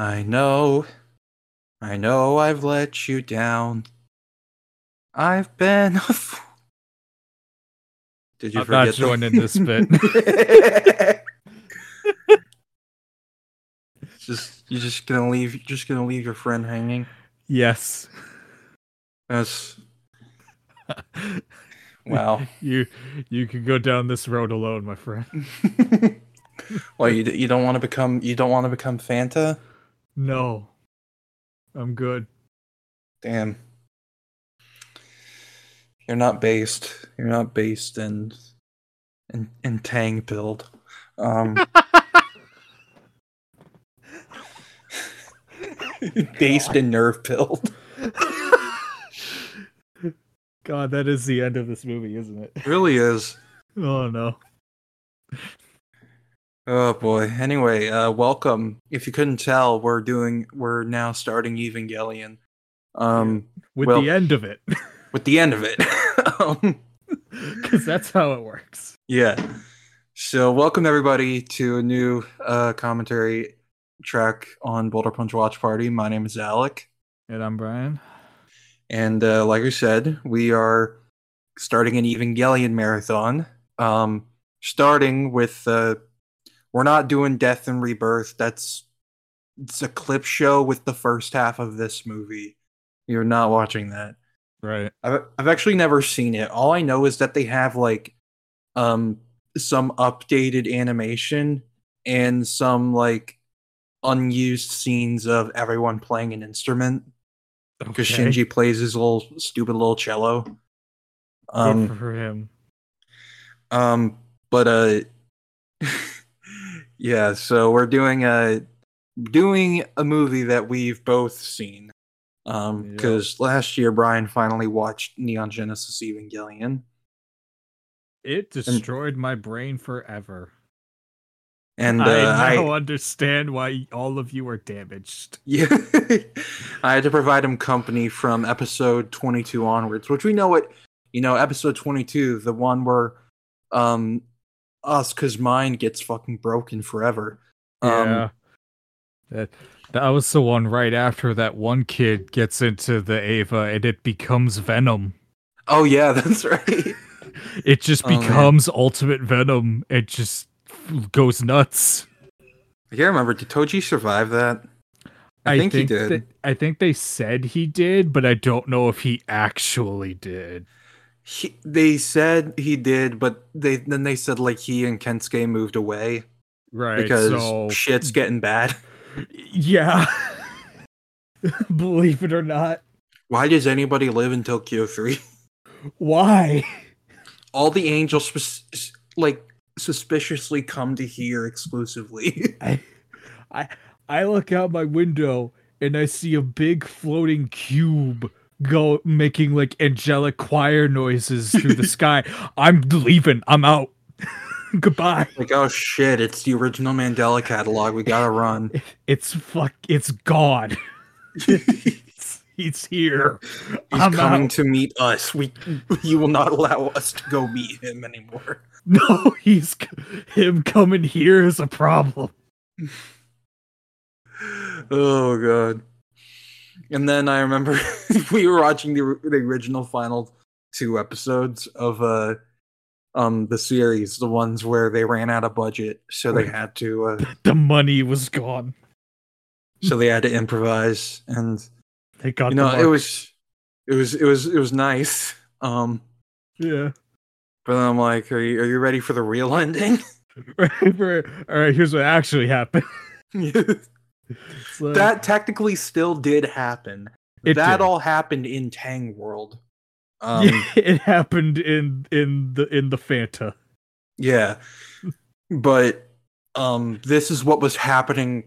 I know, I know I've let you down. I've been a fool. Did you I'm forget not joining this bit. just you're just gonna leave you're just gonna leave your friend hanging. yes. That's wow. You you can go down this road alone, my friend. well, you you don't want to become you don't want to become Fanta. No. I'm good. Damn. You're not based. You're not based in in in Tang build. Um based in nerve build. God, that is the end of this movie, isn't it? It really is. Oh no. Oh boy. Anyway, uh welcome. If you couldn't tell, we're doing we're now starting Evangelion. Um With Well- the end of it. with the end of it. um Because that's how it works. Yeah. So welcome everybody to a new uh commentary track on Boulder Punch Watch Party. My name is Alec. And I'm Brian. And uh, like I said, we are starting an Evangelion marathon. Um starting with uh we're not doing Death and Rebirth. That's it's a clip show with the first half of this movie. You're not watching that. Right. I've I've actually never seen it. All I know is that they have like um some updated animation and some like unused scenes of everyone playing an instrument because Okay. Shinji plays his little stupid little cello. Good Um for him. um but uh yeah, so we're doing a doing a movie that we've both seen. Um Yep. because last year Brian finally watched Neon Genesis Evangelion. It destroyed my brain forever. And uh, I I, understand why all of you are damaged. yeah, I had to provide him company from episode 22 onwards, which we know it. you know. Episode 22, the one where um us, cause mine gets fucking broken forever. Um, yeah. That that was the one right after that one kid gets into the Ava and it becomes Venom. Oh yeah, that's right. It just Oh, man. becomes Ultimate Venom. It just goes nuts. I can't remember. Did Toji survive that? I, think, he did. that- I think they said he did, but I don't know if he actually did. He, they said he did, but they then they said like he and Kensuke moved away Right. because so shit's getting bad. yeah. Believe it or not. Why does anybody live in Tokyo 3? Why? all the angels like suspiciously come to here exclusively. I, I, I look out my window and I see a big floating cube go making like angelic choir noises through the sky. I'm leaving. I'm out. Goodbye. like, oh shit, it's the original Mandela Catalogue. We gotta run. It's fuck. It's God. It's, he's here. He's I'm coming out. to meet us. We you will not allow us to go meet him anymore. No, he's him coming here is a problem. Oh god. And then I remember we were watching the, the original final two episodes of uh um the series, the ones where they ran out of budget, so they had to uh, The money was gone. so they had to improvise and They got you know it was it was it was it was nice um yeah. but then i'm like are you, are you ready for the real ending Right, right. All right. Here's what actually happened. That technically still did happen that did. all happened in tang world um yeah, it happened in in the in the Fanta. yeah but um this is what was happening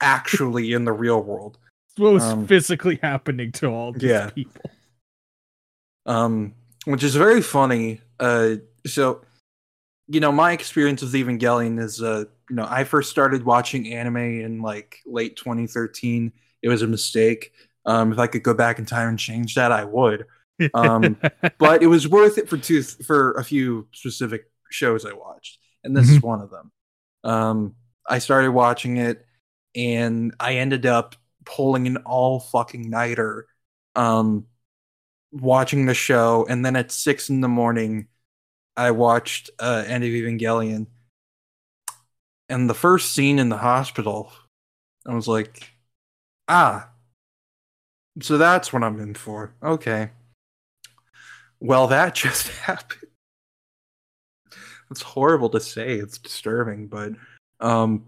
actually in the real world It's what was Um, physically happening to all these yeah. people. um, which is very funny. Uh, so, you know, my experience with Evangelion is, uh, you know, I first started watching anime in like late 2013. It was a mistake. Um, if I could go back in time and change that, I would. Um, but it was worth it for two for a few specific shows I watched, and this is one of them. Um, I started watching it, and I ended up pulling an all fucking nighter, um, watching the show, and then at six in the morning, I watched uh, End of Evangelion, and the first scene in the hospital, I was like, ah, so that's what I'm in for. Okay. Well, that just happened. It's horrible to say. It's disturbing, but um,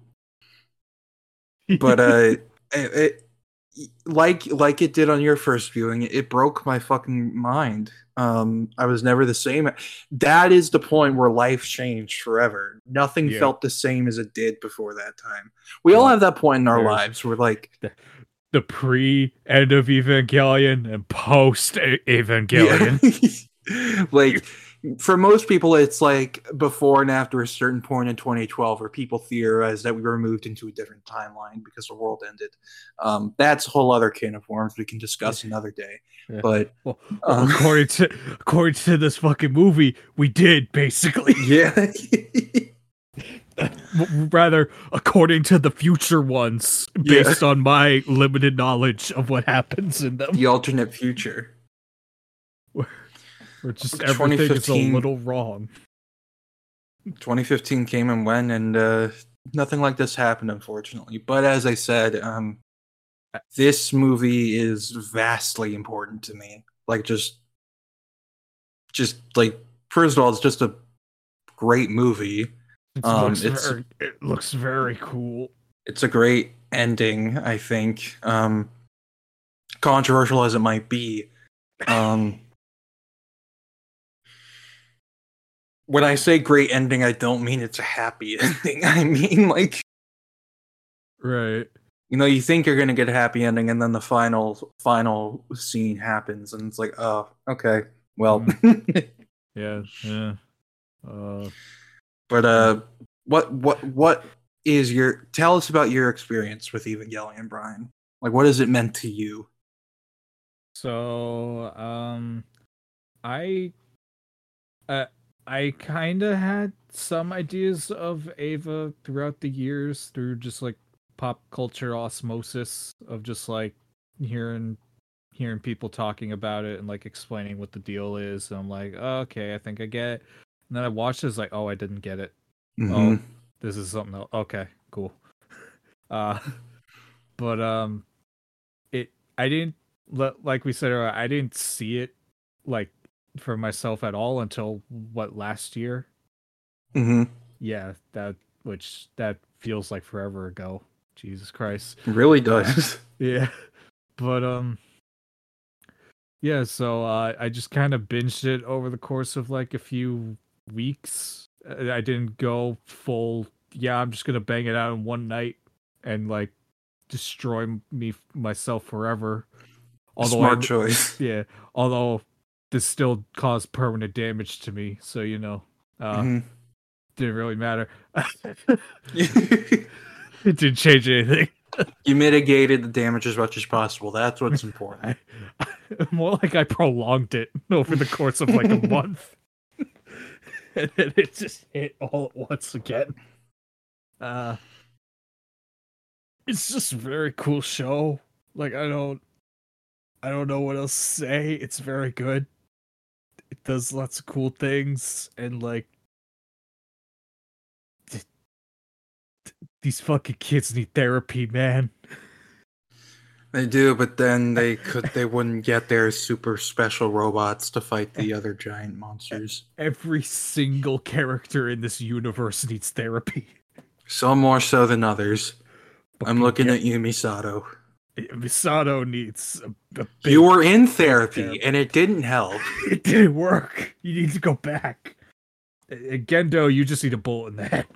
but uh, it, it, like like it did on your first viewing, it broke my fucking mind. Um, I was never the same. That is the point where life changed forever. Nothing Yeah. felt the same as it did before that time. We all have that point in our There's- lives where like the pre end of Evangelion and post Evangelion. Yeah. like for most people it's like before and after a certain point in 2012 where people theorize that we were moved into a different timeline because the world ended um, that's a whole other can of worms we can discuss another day Yeah. but Well, um, according to according to this fucking movie, we did basically. yeah Rather, according to the future ones, Yeah. based on my limited knowledge of what happens in them, the alternate future just everything is a 2015. little wrong. 2015 came and went and uh, nothing like this happened unfortunately but as i said um, this movie is vastly important to me like just just like first of all it's just a great movie It Um, looks it's- very, it looks very cool. it's a great ending i think um controversial as it might be um when i say great ending i don't mean it's a happy ending i mean like Right. you know you think you're gonna get a happy ending and then the final final scene happens and it's like oh okay well Yeah. Yeah. Uh, but uh what what what is your tell us about your experience with evangelion brian like what has it meant to you So, um, I, uh, I kind of had some ideas of Ava throughout the years through just like pop culture osmosis of just like hearing hearing people talking about it and like explaining what the deal is. And I'm like, oh, okay, I think I get it. And then I watched it, it's like, oh, I didn't get it. Mhm. This is something else. Okay, cool. Uh, but um, it I didn't like we said earlier, I didn't see it like for myself at all until what last year. Mhm. Yeah, that which that feels like forever ago. Jesus Christ. It really does Yeah. But um yeah, so uh, I just kind of binged it over the course of like a few weeks. Uh, I didn't go full yeah, I'm just going to bang it out in one night and like destroy me myself forever. Although I- smart choice yeah, although this still caused permanent damage to me, so you know, uh Mhm. didn't really matter. it didn't change anything. You mitigated the damage as much as possible that's what's important More like I prolonged it over the course of like a month. and then it just hit all at once again. Uh it's just a very cool show. Like I don't I don't know what else to say. It's very good. It does lots of cool things and like th- th- these fucking kids need therapy, man. they do but then they could they wouldn't get their super special robots to fight the other giant monsters Every single character in this universe needs therapy. some more so than others i'm looking get- at you misato Misato needs a, a big, you were in therapy therapy. and it didn't help It didn't work. You need to go back. Gendo, you just need a bullet in the head.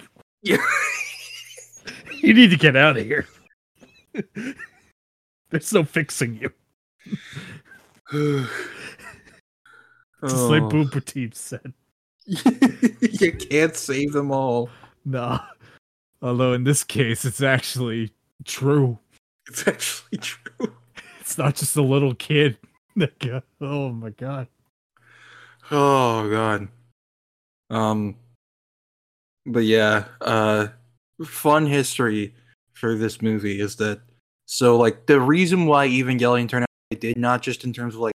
Yeah. You need to get out of here. There's no fixing you. Just like Oh. Booper Team said. you can't save them all. Nah. Although in this case, it's actually true. It's actually true. It's not just a little kid. oh my god. Oh god. Um but yeah, uh fun history for this movie is that so like the reason why Evangelion turned out it did not just in terms of like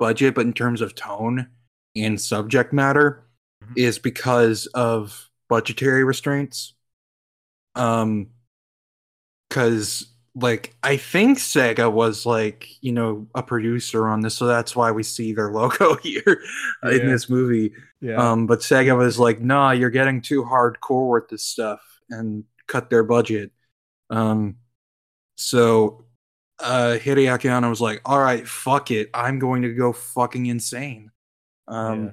budget, but in terms of tone and subject matter, Mhm. is because of budgetary restraints. Um, because like I think Sega was like you know a producer on this, so that's why we see their logo here in this movie. Yeah. Um, but Sega was like, "Nah, you're getting too hardcore with this stuff," and cut their budget. Um, so uh, Hideaki Anno was like, "All right, fuck it, I'm going to go fucking insane." Um, Yeah.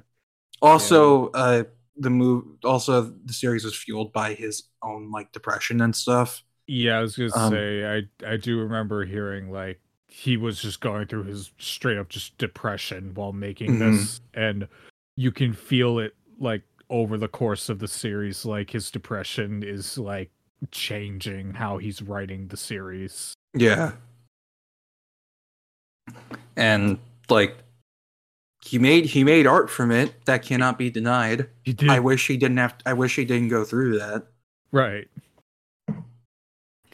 also, uh, the move, also the series was fueled by his own like depression and stuff. Yeah, I was gonna Um, say I I do remember hearing like he was just going through his straight up just depression while making Mhm. this, and you can feel it like over the course of the series. Like his depression is like changing how he's writing the series. Yeah. And like he made he made art from it that cannot be denied. He did I wish he didn't have I wish he didn't go through that. right.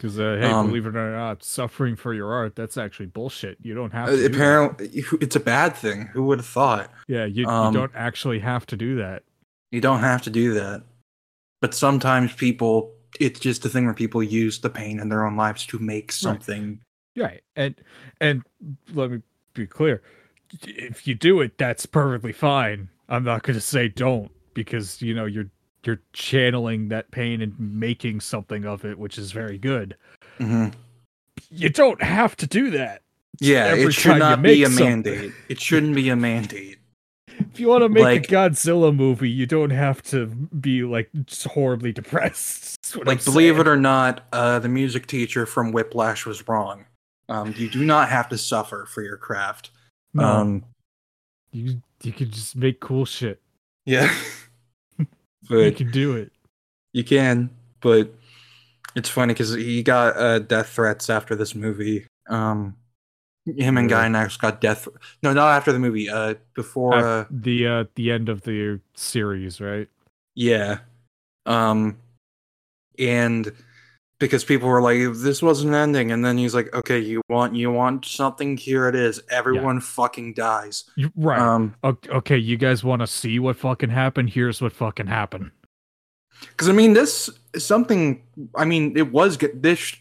Because uh, hey, Um, believe it or not, suffering for your art that's actually bullshit. You don't have to. do that. Apparently it's a bad thing. Who would have thought? yeah, you, um, you don't actually have to do that. You don't have to do that. But sometimes people it's just a thing where people use the pain in their own lives to make something. Right. And and let me be clear. If you do it, that's perfectly fine. I'm not going to say don't because you know you're you're channeling that pain and making something of it, which is very good. Mhm. You don't have to do that. Yeah, it should not be a something. mandate. It shouldn't be a mandate. If you want to make Like- a Godzilla movie, you don't have to be like horribly depressed. Like believe it or not uh, the music teacher from whiplash was wrong um, you do not have to suffer for your craft no, um, you you can just make cool shit. yeah You can do it. you can but it's funny because he got uh, death threats after this movie um, him and Really? Gainax got death no not after the movie uh, before uh, the uh the end of the series, right? Yeah. Um and because people were like this wasn't ending and then he's like okay you want you want something here it is everyone fucking dies. You, right. Um okay, you guys want to see what fucking happened? Here's what fucking happened. cuz I mean this is something I mean it was g- this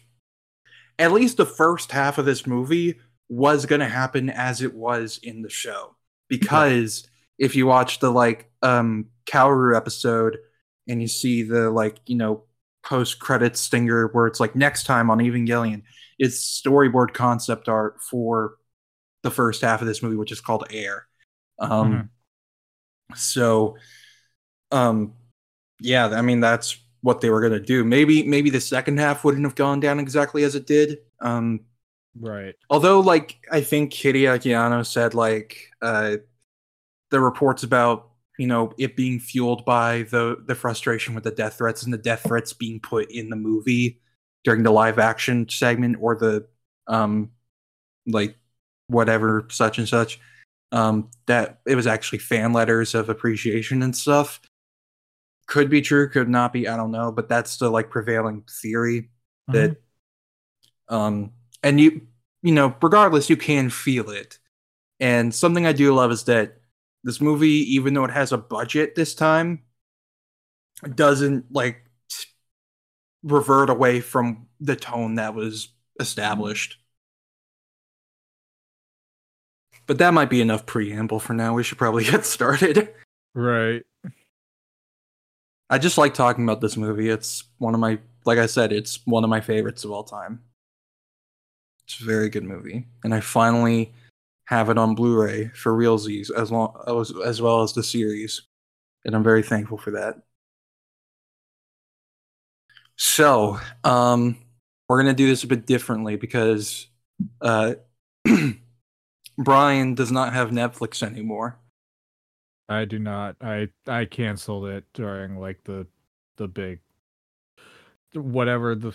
at least the first half of this movie was going to happen as it was in the show because if you watch the like um Kaoru episode and you see the like you know post credit stinger where it's like next time on Evangelion it's storyboard concept art for the first half of this movie which is called Air. Um so um yeah I mean that's what they were going to do. Maybe maybe the second half wouldn't have gone down exactly as it did. Um Right. although like i think hideaki anno said like uh the reports about you know it being fueled by the the frustration with the death threats and the death threats being put in the movie during the live action segment or the um like whatever such and such um that it was actually fan letters of appreciation and stuff. Could be true could not be i don't know but that's the like prevailing theory that um and you you know regardless you can feel it. And something i do love is that this movie even though it has a budget this time doesn't like revert away from the tone that was established. But that might be enough preamble for now. We should probably get started. Right. i just like talking about this movie. It's one of my like i said it's one of my favorites of all time. It's a very good movie. And i finally have it on blu-ray for realsies as long as, as well as the series and i'm very thankful for that so um we're gonna do this a bit differently because uh brian does not have netflix anymore I do not. I I canceled it during like the the big whatever the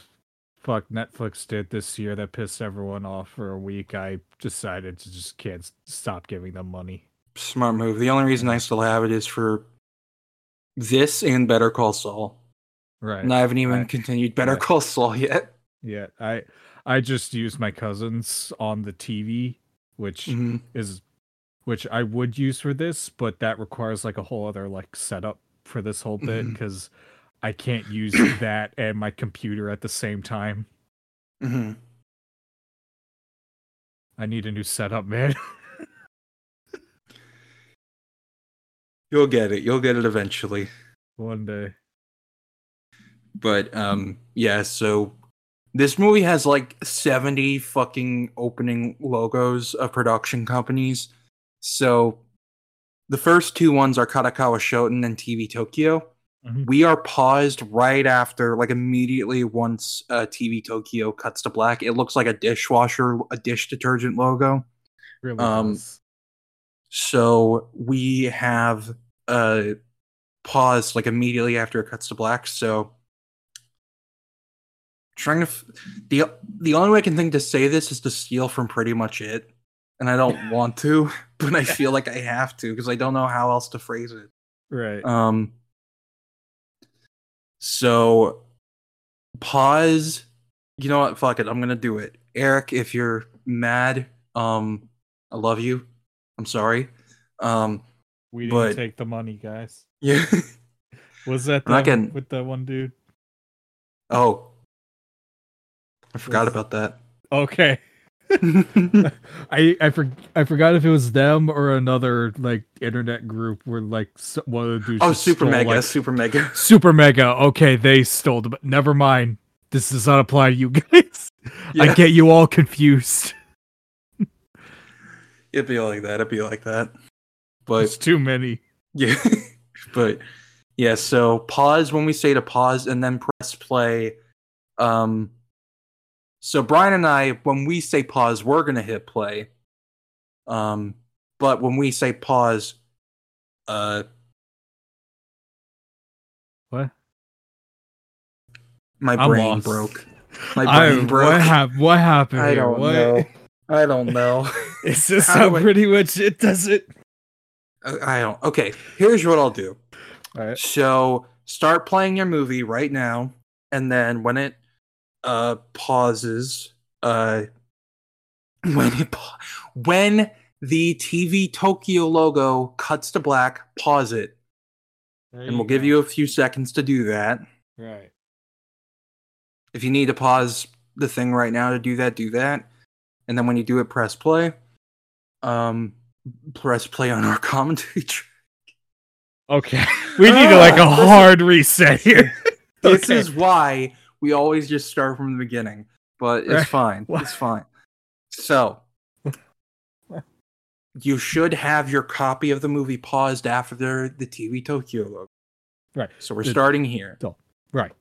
fuck Netflix did this year that pissed everyone off for a week. I decided to just can't stop giving them money. smart move the only reason i still have it is for this and better call saul Right. and i haven't even Right. continued better Right. call saul yet Yeah, I I just use my cousins on the TV, which Mhm. is which I would use for this, but that requires like a whole other like setup for this whole bit because I can't use that and my computer at the same time. Mhm. I need a new setup, man. You'll get it. You'll get it eventually. One day. But um yeah, so this movie has like 70 fucking opening logos of production companies. So the first two ones are Kadokawa Shoten and TV Tokyo. Mhm. We are paused right after, like immediately once uh, TV Tokyo cuts to black. It looks like a dishwasher, a dish detergent logo. Really Um, does. So we have uh pause like immediately after it cuts to black. So trying to f- the the only way I can think to say this is to steal from pretty much it, and I don't want to, but I feel like I have to because I don't know how else to phrase it. Right. Um. So pause. You know what? Fuck it. I'm gonna do it. Eric, if you're mad, um, I love you. I'm sorry. Um, we didn't but- take the money, guys. yeah. Was that the, getting- with that one dude? oh, I forgot Was- about that. Okay. I I for, I forgot if it was them or another like internet group where like one of the dudes. oh, super stole, mega, like- super mega. super mega. Okay, they stole the. But Never mind. This does not apply to you guys. I get you all confused. It'd be like that. It'd be like that. But It's too many. Yeah. but yeah, so pause when we say to pause and then press play. Um so Brian and I, when we say pause, we're gonna hit play. Um, but when we say pause, uh What? my I'm brain lost. broke. My I, brain broke. what happened? What happened? I here? don't What- know. I don't know. Is this How how do I- pretty much it does it? I I don't. Okay, here's what I'll do. All right. So start playing your movie right now, and then when it uh pauses, uh when it pa- when the TV Tokyo logo cuts to black, pause it, and we'll give you a few seconds to do that. right. If you need to pause the thing right now to do that, do that. And then when you do it, press play. Um, press play on our commentary. track. Okay. We need like a is- hard reset here. This Okay. is why we always just start from the beginning, but it's Right. fine. Wha- It's fine. So, you should have your copy of the movie paused after the, the TV Tokyo logo. Right. So we're The- starting here. Right.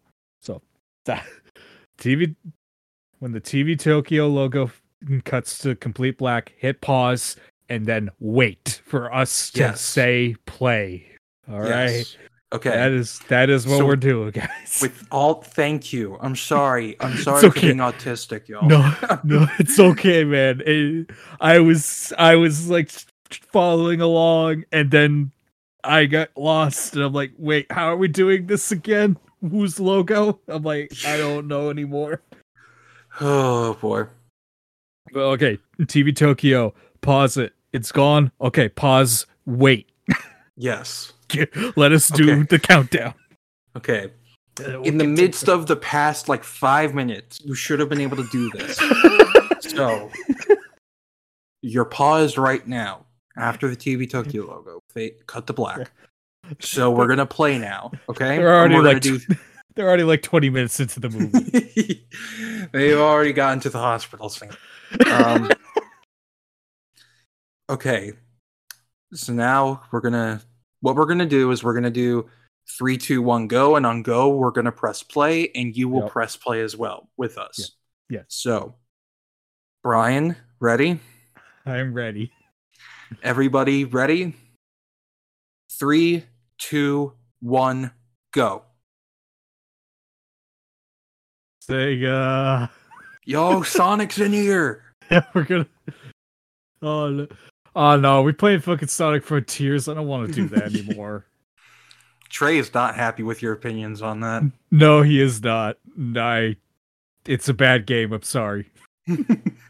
So that TV when the TV Tokyo logo cuts to complete black, hit pause and then wait for us to Yes. say play. All right. Okay. That is that is what So- we're doing, guys. With all, thank you. I'm sorry. I'm sorry It's for okay. being autistic, y'all. no, no, it's okay, man. It- I was I was like following along and then I got lost and I'm like, wait, how are we doing this again? Whose logo? I'm like, I don't know anymore. Oh boy. Well, okay, TV Tokyo, pause it. It's gone. Okay, pause. Wait. Yes. Let us do Okay. the countdown. Okay. In the midst of the past like five minutes, you should have been able to do this. So you're paused right now after the TV Tokyo logo. They cut to black. So we're gonna play now, okay? They're already like gonna They're already like 20 minutes into the movie. They've already gotten to the hospital scene. Um, okay. So now we're gonna what we're gonna do is we're gonna do three, two, one, go, and on go we're gonna press play, and you will Yep. press play as well with us. Yeah. So, Brian, ready? I'm ready. Everybody ready? Three, two, one, go. Sega. Yo, Sonic's in here. Yeah, we're gonna. Oh. Oh no, we played fucking Sonic Frontiers. I don't want to do that anymore. Trey is not happy with your opinions on that. no, he is not. I it's a bad game. I'm sorry.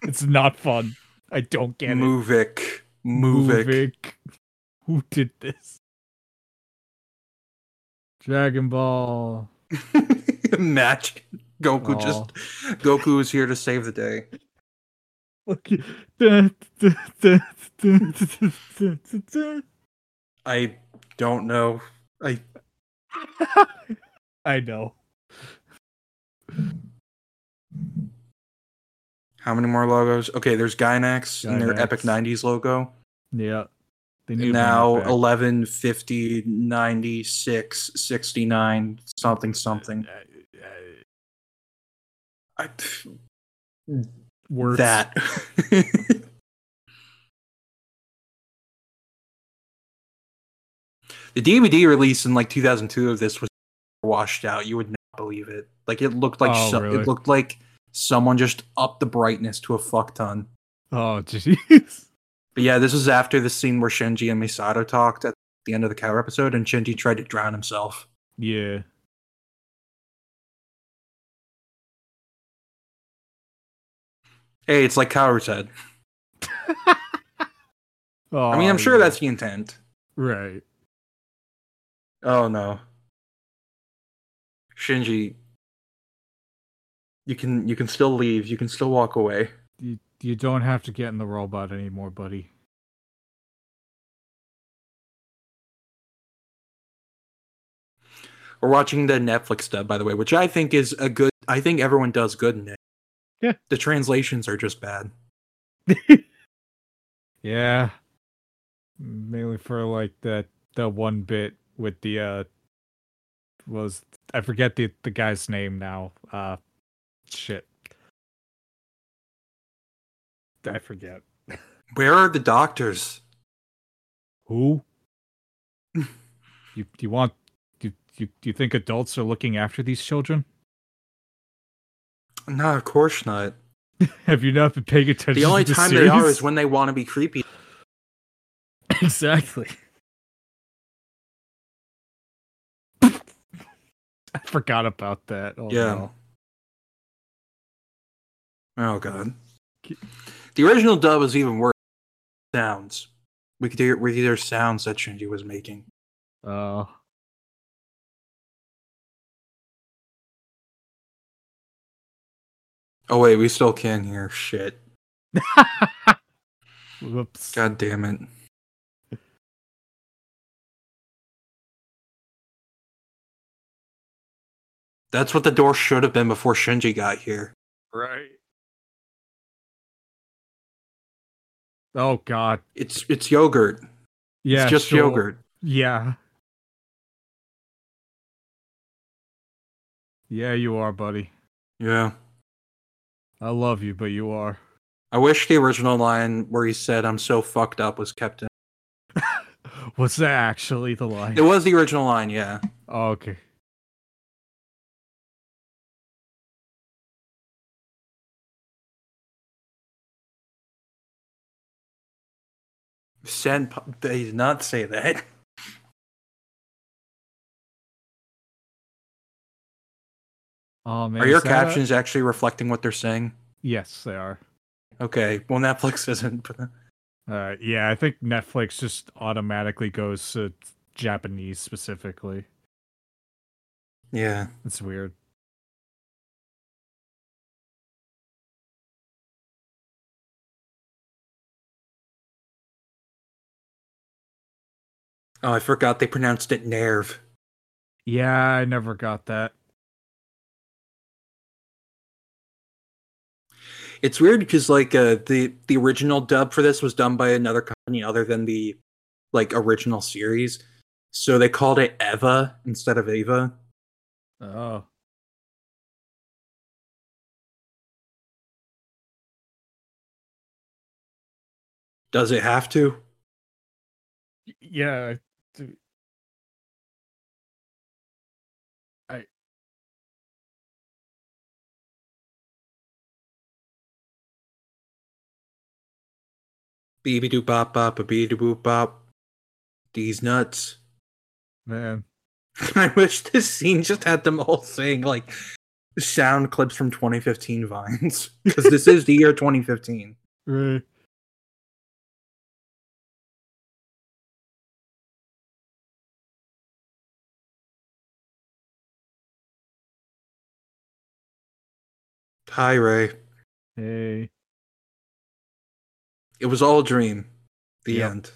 It's not fun. I don't get it. Movic. Movic. Movic. Who did this? Dragon Ball. Imagine Goku Aw. just Goku is here to save the day. I don't know. I I know. how many more logos? Okay, there's Gainax and their Epic 90s logo. Yeah. They need And to bring now that 11, 50, 96, 69, something, something. Uh, uh, uh, I, Words. that. the DVD release in like 2002 of this was washed out. You would not believe it. Like it looked like Oh, so, really? it looked like someone just upped the brightness to a fuck ton. Oh, jeez. But yeah, this was after the scene where Shinji and Misato talked at the end of the cow episode, and Shinji tried to drown himself. Yeah. Hey, it's like Kaoru said. Oh, I mean, I'm sure yeah. that's the intent. right. Oh no, Shinji, you can you can still leave. You can still walk away. You, you don't have to get in the robot anymore, buddy. We're watching the Netflix dub, by the way, which I think is a good. I think everyone does good in it. Yeah. The translations are just bad. Yeah. Mainly for like that the one bit with the uh was I forget the the guy's name now. Uh shit. I forget. Where are the doctors? Who? you do you want do you do you think adults are looking after these children? No, of course not. Have you not been paying attention? The only time they are is when they want to be creepy. exactly. I forgot about that. Oh, Yeah. no. Oh god. The original dub was even worse. Sounds. We could hear we could hear sounds that Shinji was making. Uh, Oh wait, we still can hear shit. whoops. God damn it. That's what the door should have been before Shinji got here. Right. Oh God. It's it's yogurt. Yeah. it's just sure. yogurt. Yeah. Yeah, you are, buddy. Yeah. I love you, but you are. I wish the original line where he said "I'm so fucked up" was kept in. Was that actually the line? It was the original line, yeah. Oh, okay. Senpai, they did not say that. Oh man. Are your that a- captions actually reflecting what they're saying? Yes, they are. Okay, well Netflix isn't. But Uh, yeah, I think Netflix just automatically goes to Japanese specifically. yeah, It's weird. oh, I forgot they pronounced it nerve. Yeah, I never got that. It's weird because like uh, the the original dub for this was done by another company other than the like original series, so they called it Eva instead of Ava. Oh. Does it have to? Yeah. Beeby doo bop bop a beeby boop bop. These nuts. man. I wish this scene just had them all saying like sound clips from 2015 vines because this is the year 2015. Right. Hi, Rei. Hey. It was all a dream. The Yep. end.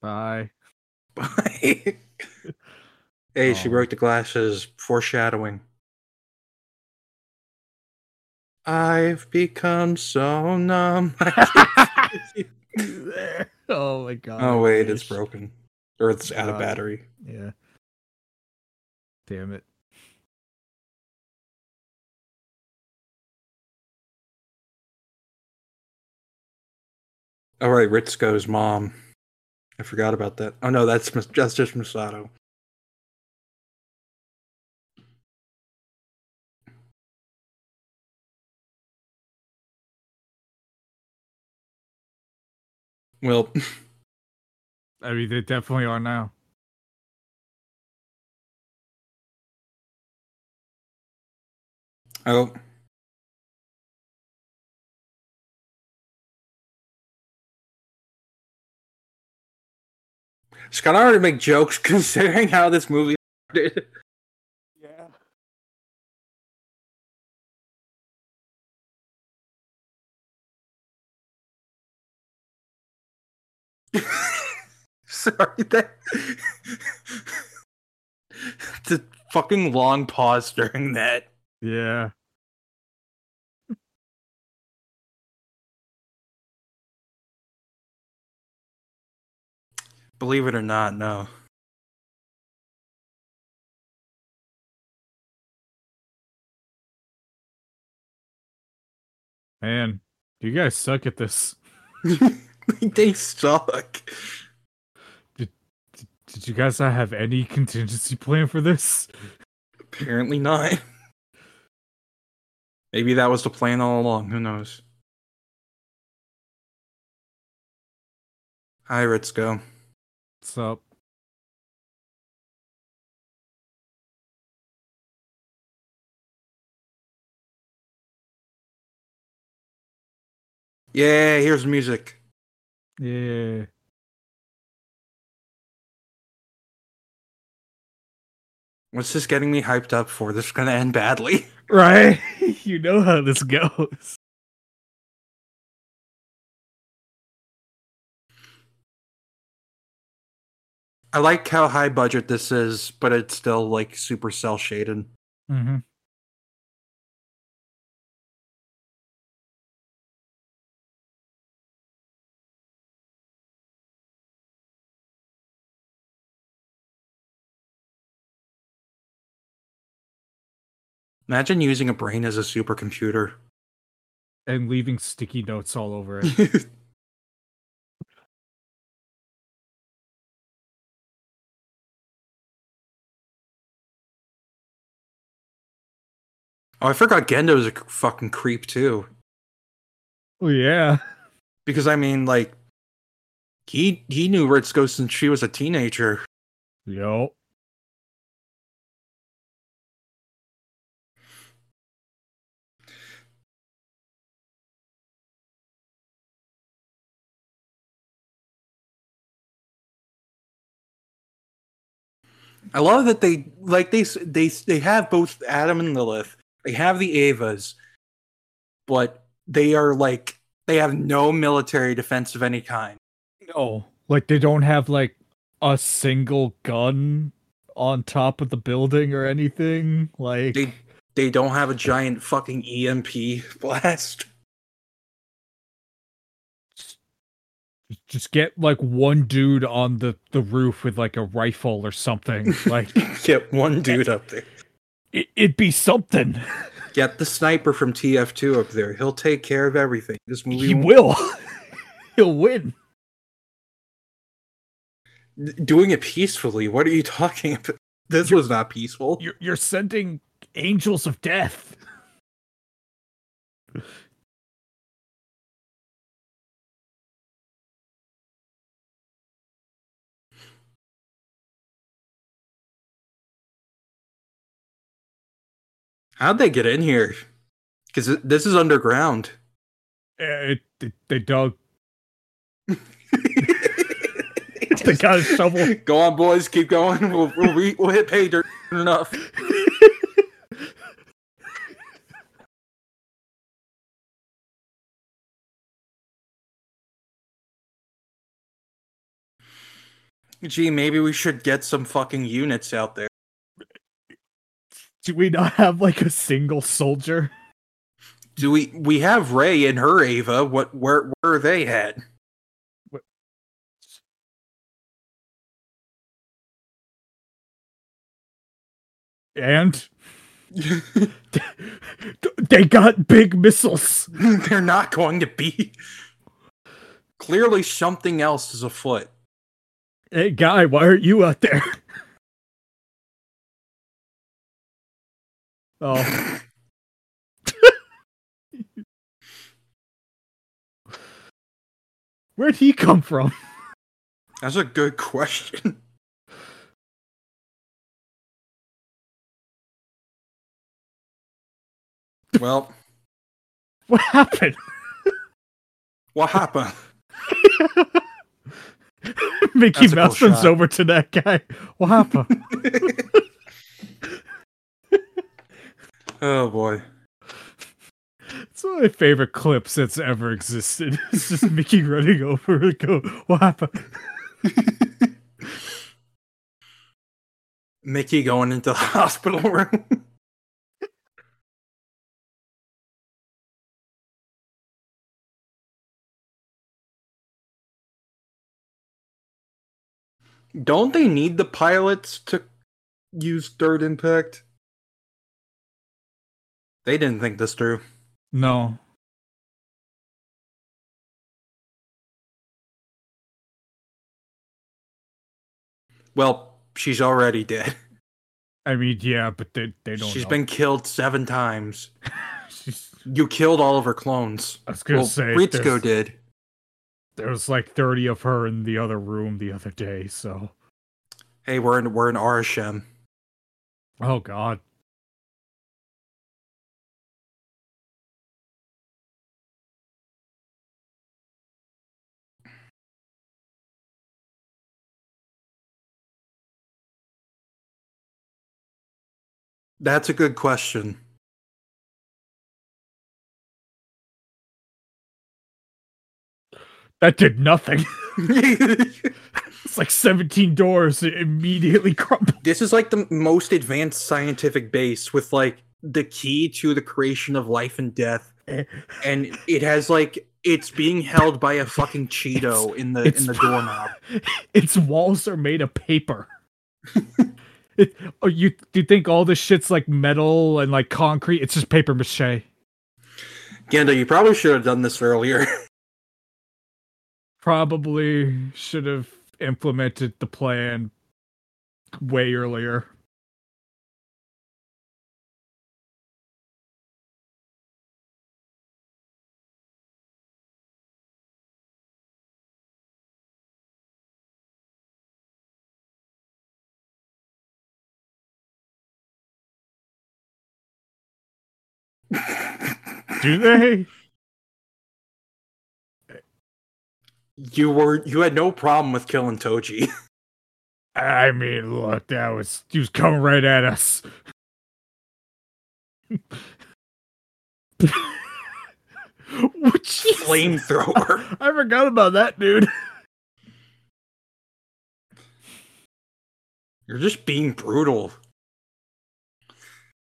Bye. Bye. hey, she broke the glasses. Foreshadowing. I've become so numb. oh my god. oh wait, it's broken. Or it's out of battery. Yeah. Damn it. All right, Ritsuko's mom. I forgot about that. Oh no, that's that's just Misato. Well, I mean, they definitely are now. oh. Scott I already make jokes considering how this movie started. Sorry, that the fucking long pause during that. Yeah. Believe it or not, no. Man, you guys suck at this. they suck. Did you guys not have any contingency plan for this? Apparently not. Maybe that was the plan all along. Who knows? Hi, Ritsuko. What's up? Yeah, here's music. Yeah. What's this getting me hyped up for? This is gonna end badly. Right? you know how this goes. I like how high budget this is, but it's still like super cell shaded. Mm-hmm. Imagine using a brain as a supercomputer. And leaving sticky notes all over it. Oh, I forgot Gendo's a fucking creep too. oh yeah. Because I mean, like, he he knew Ritsuko since she was a teenager. Yo. I love that they like they they they have both Adam and Lilith. They have the Avas, but they are like they have no military defense of any kind. No. Like they don't have like a single gun on top of the building or anything. Like They they don't have a giant fucking EMP blast. Just get like one dude on the the roof with like a rifle or something. Like Get one dude up there. it, it'd be something. Get the sniper from TF2 up there. He'll take care of everything. This movie He won't- will. He'll win. doing it peacefully. What are you talking about? This was not peaceful. You're you're sending angels of death. How'd they get in here? Because this is underground. Eh, It, it- they dug. They got a shovel. Go on, boys. Keep going. We'll we'll, re- we'll hit pay dirt enough. Gee, maybe we should get some fucking units out there. Do we not have like a single soldier? Do we? We have Rei and her Eva. What? Where? Where are they at? And they got big missiles. They're not going to be. Clearly, something else is afoot. Hey, guy, why aren't you out there? Oh, where'd he come from? That's a good question. Well, What happened? what happened? Mickey That's Mouse runs shot. over to that guy. What happened? Oh boy. It's one of my favorite clips that's ever existed. It's just Mickey running over and go, What happened? Mickey going into the hospital room. Don't they need the pilots to use third impact? They didn't think this through. No. Well, she's already dead. I mean, yeah, but they, they don't She's know. been killed seven times. She's- You killed all of her clones. I was gonna Well, say Ritsuko did. there was like 30 of her in the other room the other day, so. Hey, we're in we're in Arishem. Oh, God. That's a good question. That did nothing. it's like 17 doors that immediately crumbled. this is like the most advanced scientific base with like the key to the creation of life and death. And it has like it's being held by a fucking Cheeto in the in the doorknob. Its walls are made of paper. it, oh, you do you think all this shit's like metal and like concrete? It's just paper mache. Gendo, you probably should have done this earlier. Probably should have implemented the plan way earlier. Do they? you were you had no problem with killing Toji. I mean, look, that was he was coming right at us. Jeez. Flamethrower. I forgot about that, dude. You're just being brutal.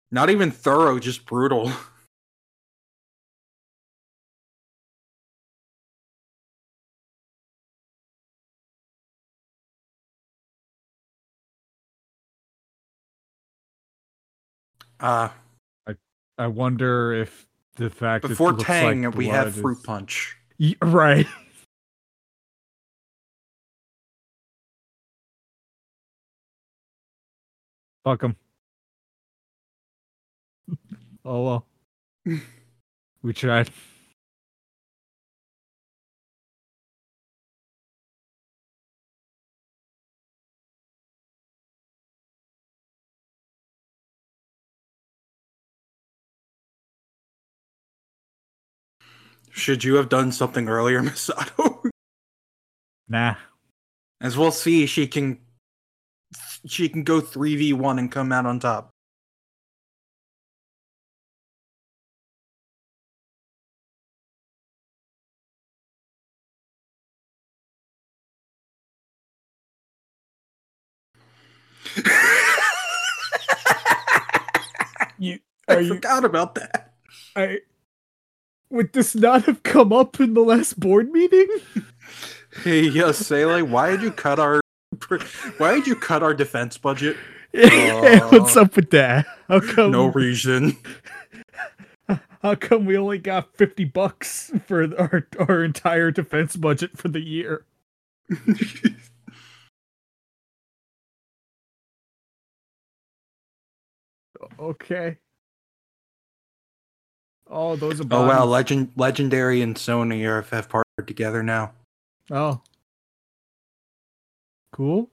Not even thorough, just brutal. Uh, I wonder if the fact before that Tang, like we have Fruit is- Punch. Y- right. Fuck him. oh well. we tried. Should you have done something earlier, Misato? Nah. As we'll see, she can she can go 3v1 and come out on top. You I you forgot about that. I would this not have come up in the last board meeting? Hey, yeah, Seele, why did you cut our why did you cut our defense budget? What's up with that? How come No reason. how come we only got 50 bucks for our our entire defense budget for the year? Okay. Oh, those are Oh wow, bodies. Legend Legendary and Sony are have partnered together now. Oh. Cool.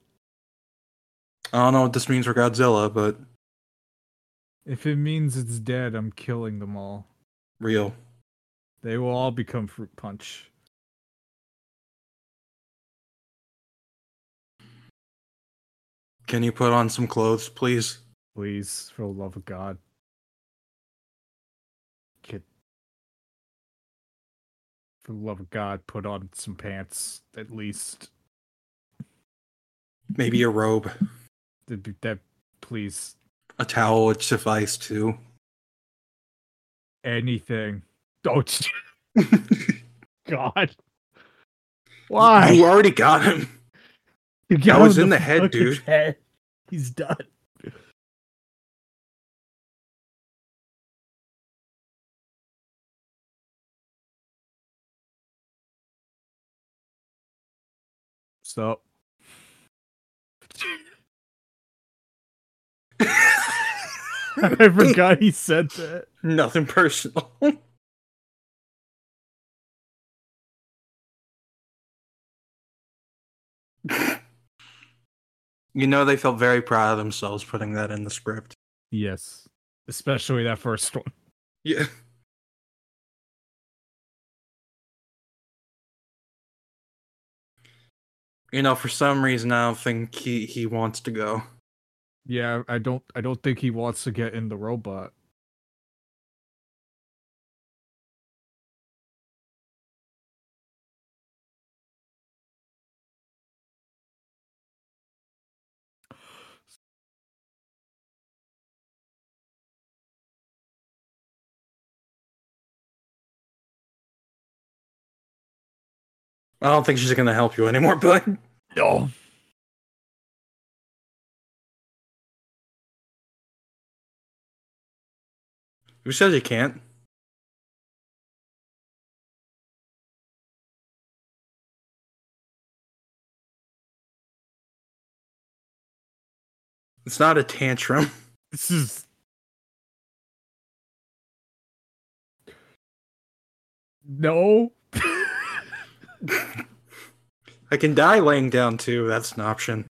I don't know what this means for Godzilla, but If it means it's dead, I'm killing them all. real. They will all become fruit punch. Can you put on some clothes, please? Please, for the love of God. For the love of God, put on some pants, at least. Maybe a robe. That'd That, please. A towel would suffice too. Anything. Don't. Oh, God. Why? You already got him. You That got was in the head, dude. head. He's done. So I forgot he said that. Nothing personal. you know they felt very proud of themselves putting that in the script. Yes. Especially that first one. Yeah. You know, for some reason, I don't think he, he wants to go. Yeah, I don't I don't think he wants to get in the robot. I don't think she's gonna help you anymore, bud. No. Who says you can't? It's not a tantrum. This is No. I can die laying down too. That's an option.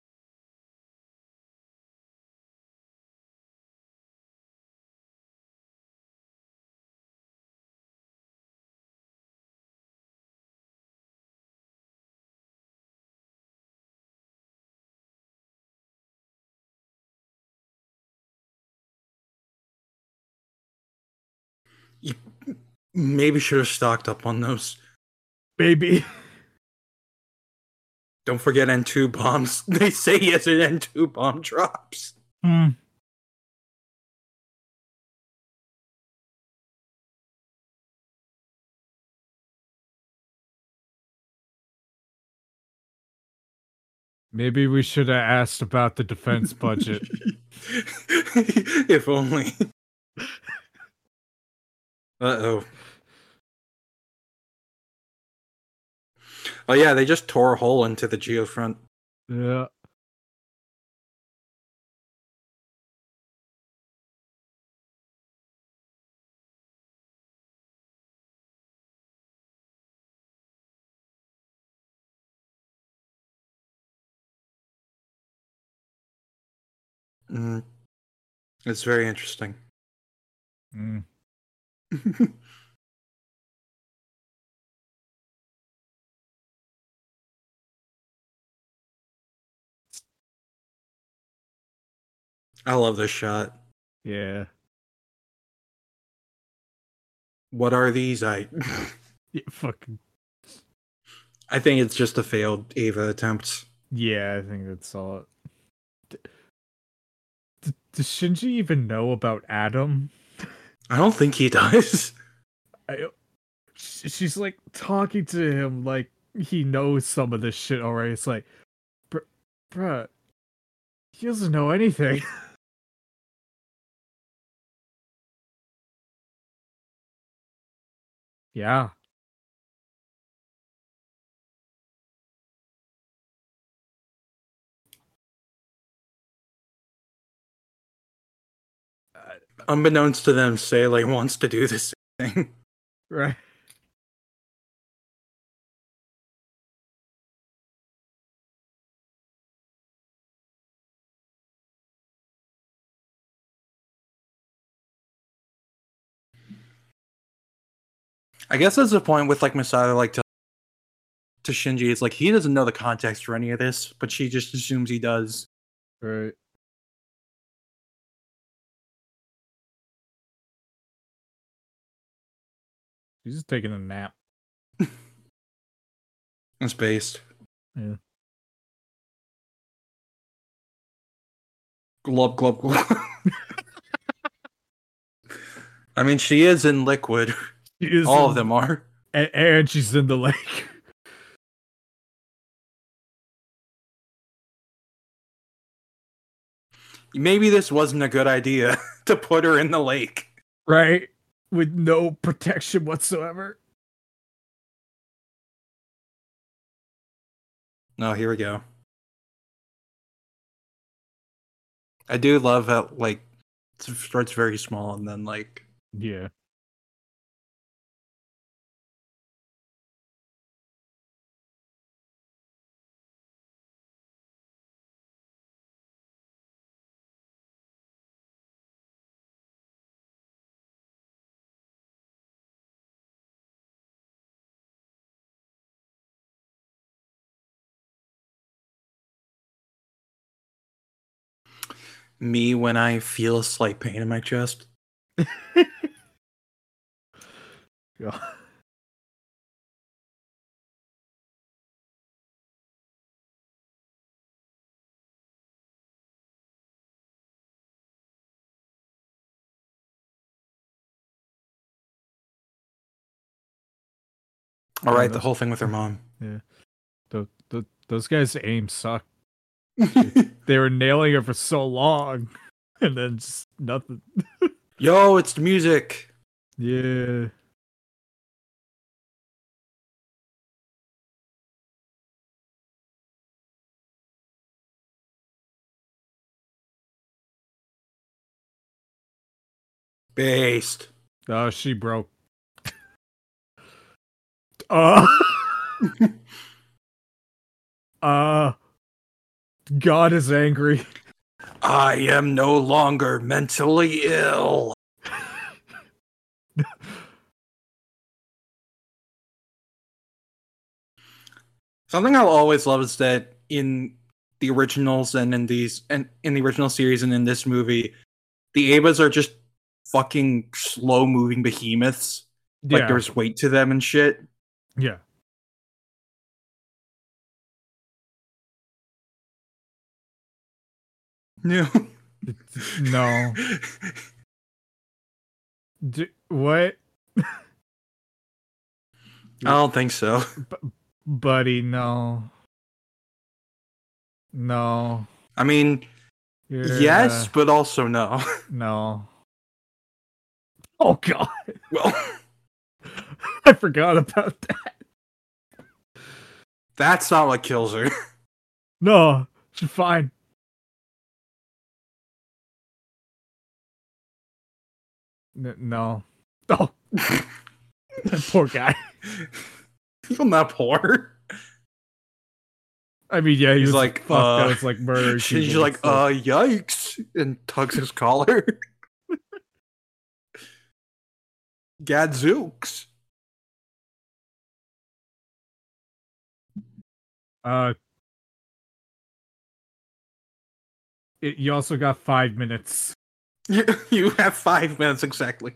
You maybe should have stocked up on those. Baby. Don't forget N2 bombs. They say yes, an N2 bomb drops. Hmm. Maybe we should have asked about the defense budget. if only. Uh oh. Oh yeah, they just tore a hole into the geofront. Yeah. Mm. It's very interesting. Mm. I love this shot. Yeah. What are these? I yeah. Fucking. I think it's just a failed Eva attempt. Yeah, I think that's all. D- d- does Shinji even know about Adam? I don't think he does. I, she's like talking to him like he knows some of this shit already. It's like, br- bruh, he doesn't know anything. Yeah. Uh, Unbeknownst to them, Seele wants to do this thing. right. I guess that's the point with like Misato, like to to Shinji. It's like he doesn't know the context for any of this, but she just assumes he does. Right. He's just taking a nap. It's based. Yeah. Glub glub glub. I mean, she is in liquid. She All of them are. and, and she's in the lake. Maybe this wasn't a good idea to put her in the lake. right? With no protection whatsoever. No, here we go. I do love how like it starts very small and then like Yeah. Me when I feel a slight pain in my chest. Yeah. All Yeah, right, the whole thing with her mom. Tho- tho- those guys' aim suck. They were nailing her for so long, and then just nothing. Yo, it's the music. Yeah. Based. Oh, she broke. Uh. uh. God is angry. I am no longer mentally ill. Something I'll always love is that in the originals and in these and in the original series and in this movie, the Evas are just fucking slow moving behemoths. Like there's weight to them and shit. Yeah. No. No. D- what? I don't think so. Buddy, no. No. I mean, You're, yes, uh, but also no. no. Oh god. well, I forgot about that. that's not what kills her. No, she's fine. N- no. Oh, poor guy. Even not poor. I mean, yeah, he He's was like, fuck, uh, was like murder. She's like, uh, yikes, and tugs his collar. Gadzooks. uh, it, you also got five minutes. You, have five minutes exactly.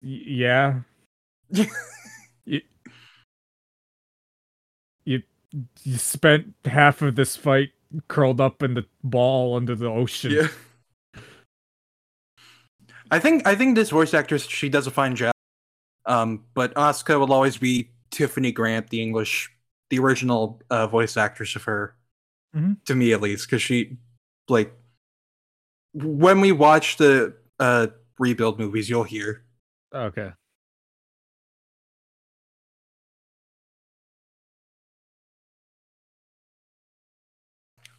Yeah. You, you you spent half of this fight curled up in the ball under the ocean. Yeah. I think I think this voice actress she does a fine job. Um, but Asuka will always be Tiffany Grant, the English, the original uh, voice actress of her, Mhm. to me at least, because she, like, when we watch the uh, rebuild movies, you'll hear. Okay.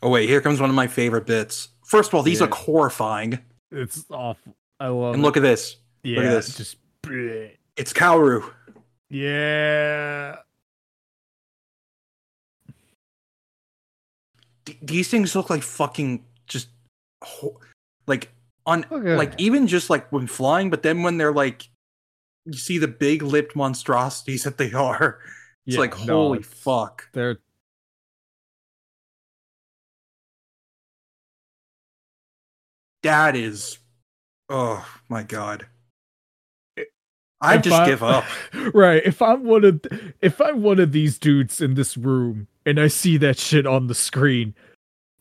Oh wait, here comes one of my favorite bits. First of all, these Yeah. look horrifying, It's awful. I love and it. look at this. yeah, Look at this. just bleh. It's Kaoru. yeah. These things look like fucking just ho- like on Look at like even just like when flying, but then when they're like you see the big lipped monstrosities that they are. It's Yeah, like no, holy it's- fuck. They're That is oh my god. I If just I- give up. right. If I'm one of if I'm one of these dudes in this room and I see that shit on the screen,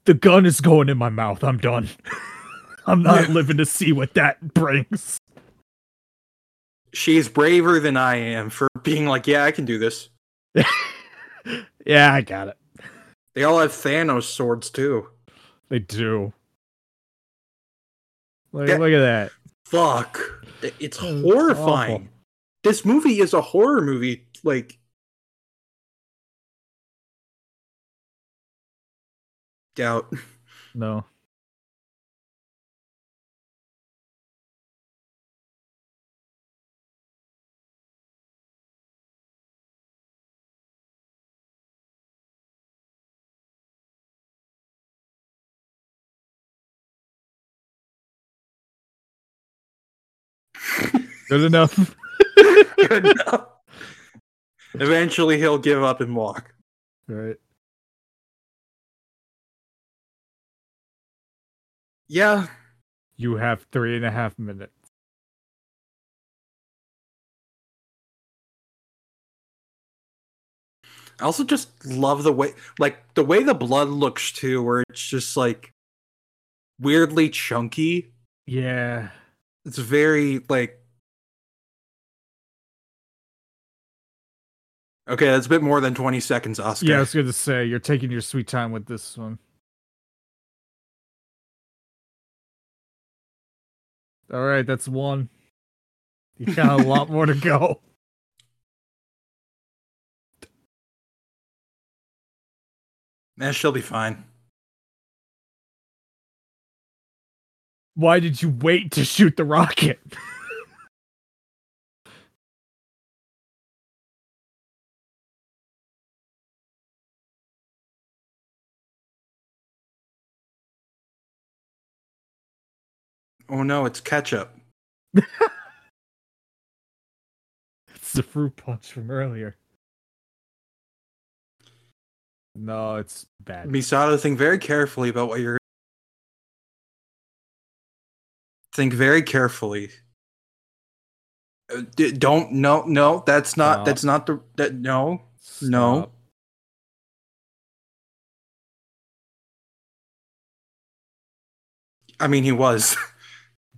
the gun is going in my mouth. I'm done. I'm not living to see what that brings. She's braver than I am for being like, yeah, I can do this. yeah, I got it. They all have Thanos swords too. They do. Like, Yeah. look at that. Fuck. It's it's horrifying. awful. This movie is a horror movie. Like, doubt. No. Good enough. Good enough. Eventually, he'll give up and walk. right. Yeah, You have three and a half minutes. I also just love the way, like the way the blood looks too, where it's just like weirdly chunky. Yeah. It's very like. Okay, that's a bit more than twenty seconds, Oscar. Yeah, I was gonna say you're taking your sweet time with this one. All right, that's one. You got a lot more to go. Eh, she'll be fine. Why did you wait to shoot the rocket? Oh no, it's ketchup. It's the fruit punch from earlier. No, it's bad. Misato, think very carefully about what you're. Think very carefully. Uh, don't no no that's not Stop. that's not the that no no. I mean he was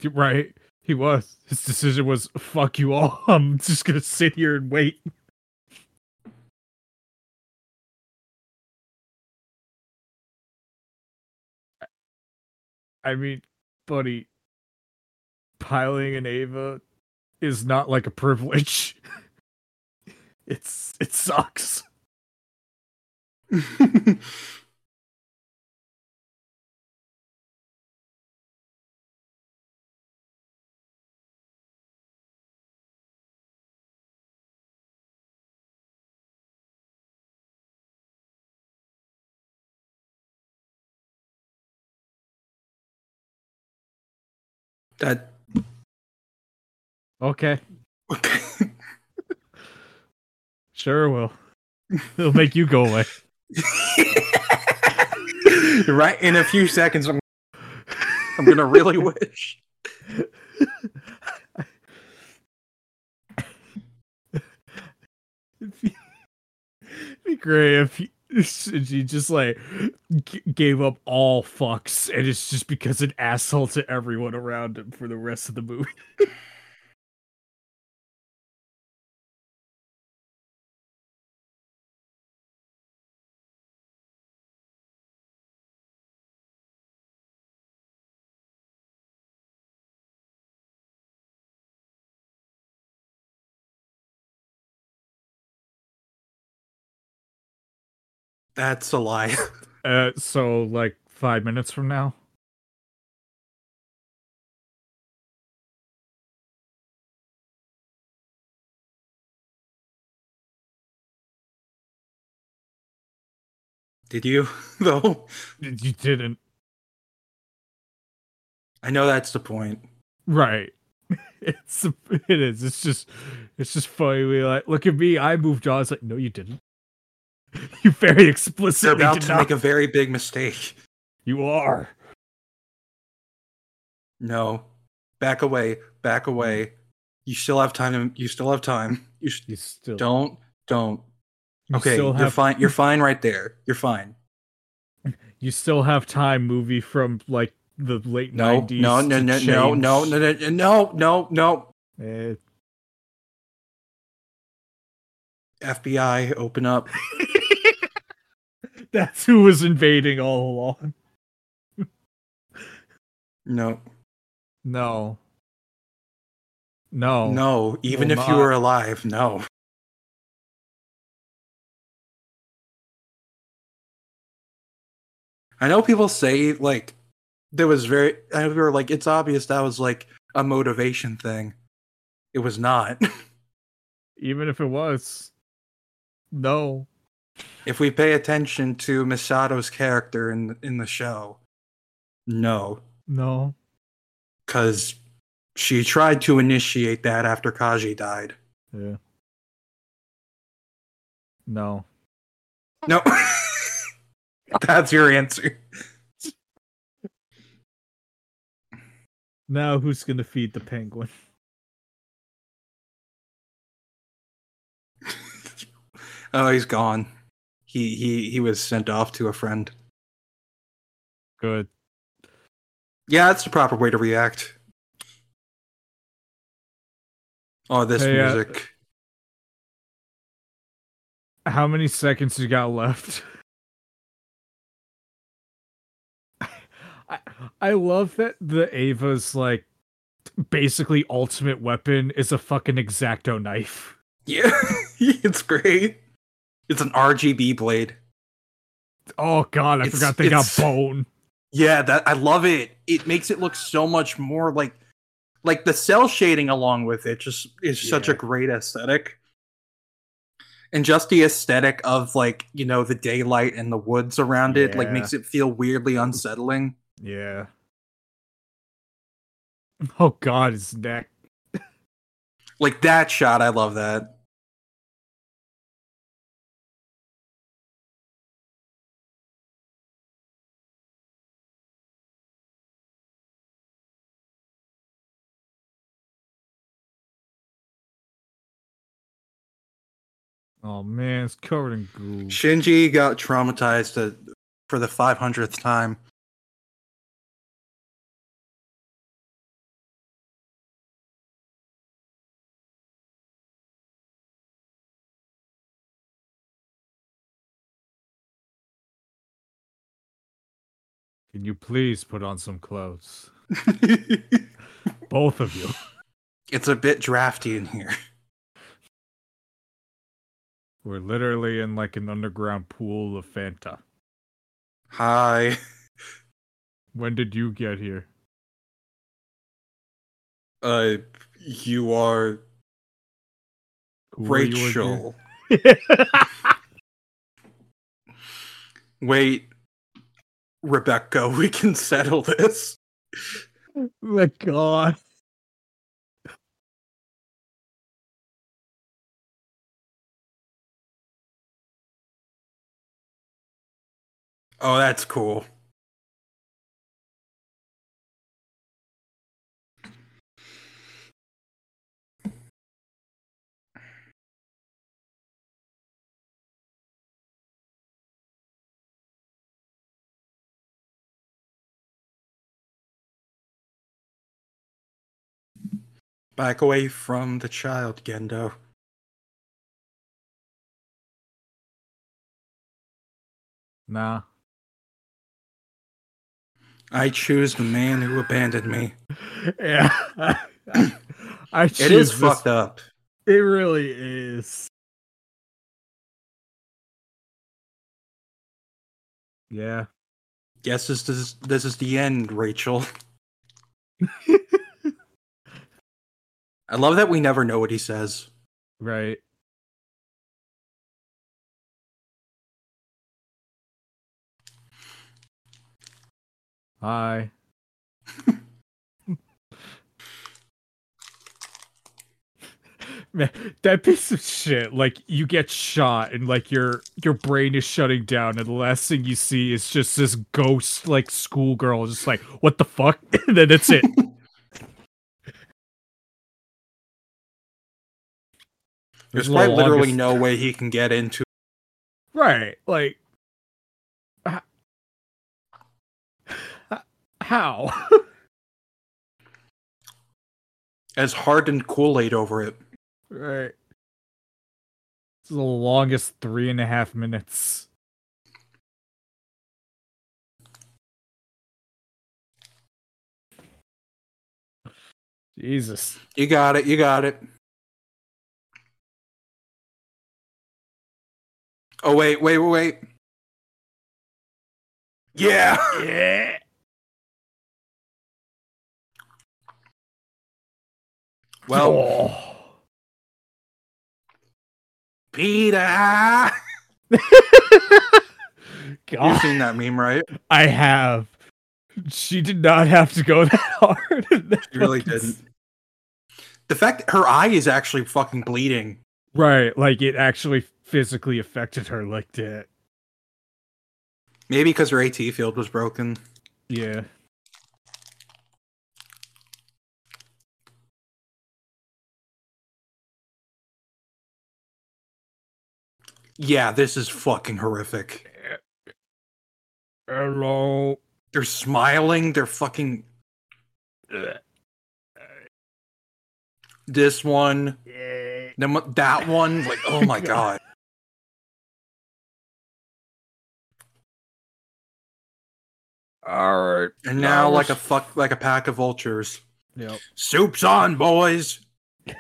Right. He was. His decision was fuck you all. I'm just gonna sit here and wait. I mean, buddy, piling an Eva is not like a privilege. it's it sucks. That Okay, okay. sure will. It'll make you go away. right in a few seconds, I'm I'm gonna really wish. It'd be, great if you, she just like g- gave up all fucks, and it's just because an asshole to everyone around him for the rest of the movie. That's a lie. Uh, so like five minutes from now. Did you though? You didn't, I know that's the point. right? It's it is. It's just it's just funny. We like look at me. I moved on. It's like no, you didn't. You very You're explicitly about did to not. make a very big mistake. You are. No, back away, back away. You still have time. To, you still have time. You sh- You still don't, don't. You Okay, you're have fine. You're fine right there. You're fine. you still have time. Movie from like the late No, nineties. no, no, no, no, no, no, no, no, no, no. Eh, FBI, open up. That's who was invading all along. No, No. No. no. Even will if you were alive, no. I know people say like there was very. I know people were like, it's obvious that was like a motivation thing. It was not. Even if it was. No. If we pay attention to Misato's character in in the show, no, No. because she tried to initiate that after Kaji died. Yeah. No. No, that's your answer. Now who's gonna feed the penguin? Oh, he's gone. He he he was sent off to a friend. Good. Yeah, that's the proper way to react. Oh, this Hey, uh, music. How many seconds you got left? I I love that the Eva's like basically ultimate weapon is a fucking exacto knife. Yeah, it's great. It's an RGB blade. Oh god, I It's- forgot they got bone. Yeah, that I love it. It makes it look so much more like like the cell shading along with it just is such a great aesthetic. And just the aesthetic of like, you know, the daylight and the woods around it like makes it feel weirdly unsettling. Yeah. Oh god, his neck. Like that shot, I love that. Oh man, it's covered in goo. Shinji got traumatized uh, for the 500th time. Can you please put on some clothes? Both of you. it's a bit drafty in here. We're literally in like an underground pool of Fanta. Hi. When did you get here? Uh you are Who were you Rachel. Wait, Rebecca, we can settle this. Oh My God. Oh, that's cool. Back away from the child, Gendo. Nah. I choose the man who abandoned me. Yeah. I It is choose this- fucked up. It really is. Yeah. Guess this is this is the end, Rachel. I love that we never know what he says. Right. Hi. Man, that piece of shit, like you get shot and like your your brain is shutting down, and the last thing you see is just this ghost like schoolgirl just like, what the fuck? and then that's it. There's The quite literally longest- no way he can get into Right. Like h- h- how? as hardened Kool-Aid over it. right. It's the longest three and a half minutes. Jesus. You got it, you got it. Oh wait, wait, wait, wait. Yeah. Yeah. Well, Oh. Peter. You've seen that meme, right? I have. She did not have to go that hard. that She really didn't. The fact that her eye is actually fucking bleeding. Right, like it actually physically affected her like that. Maybe because her AT field was broken. Yeah. Yeah, this is fucking horrific. Hello. They're smiling. They're fucking. This one, then that one, like, oh my god. All right. And now, like a fuck, like a pack of vultures. Yep. Soup's on, boys.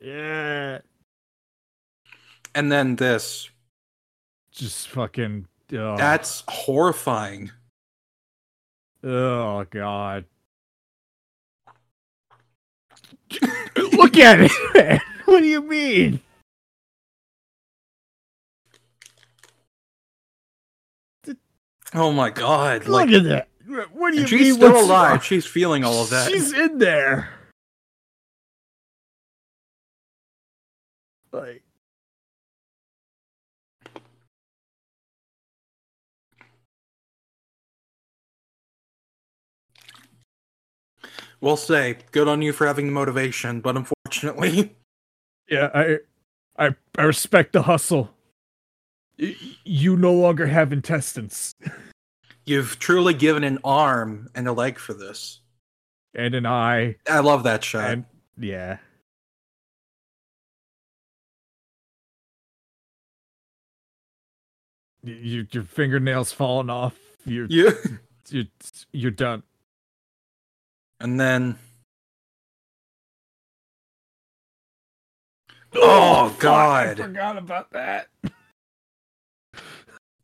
Yeah. And then this. Just fucking. Oh, That's horrifying. oh god. Look at it, man. What do you mean? Oh my god. Look Like, at that. What do you she's mean? still what's alive. wrong? She's feeling all of that. She's in there. Like. We'll say, good on you for having the motivation, but unfortunately, Yeah, I, I, I respect the hustle. Y- you no longer have intestines you've truly given an arm and a leg for this. and an eye, I love that shot. and yeah. Y- You, your fingernails falling off. You're, you you're, you're done. And then Oh, oh fuck, God. I forgot about that.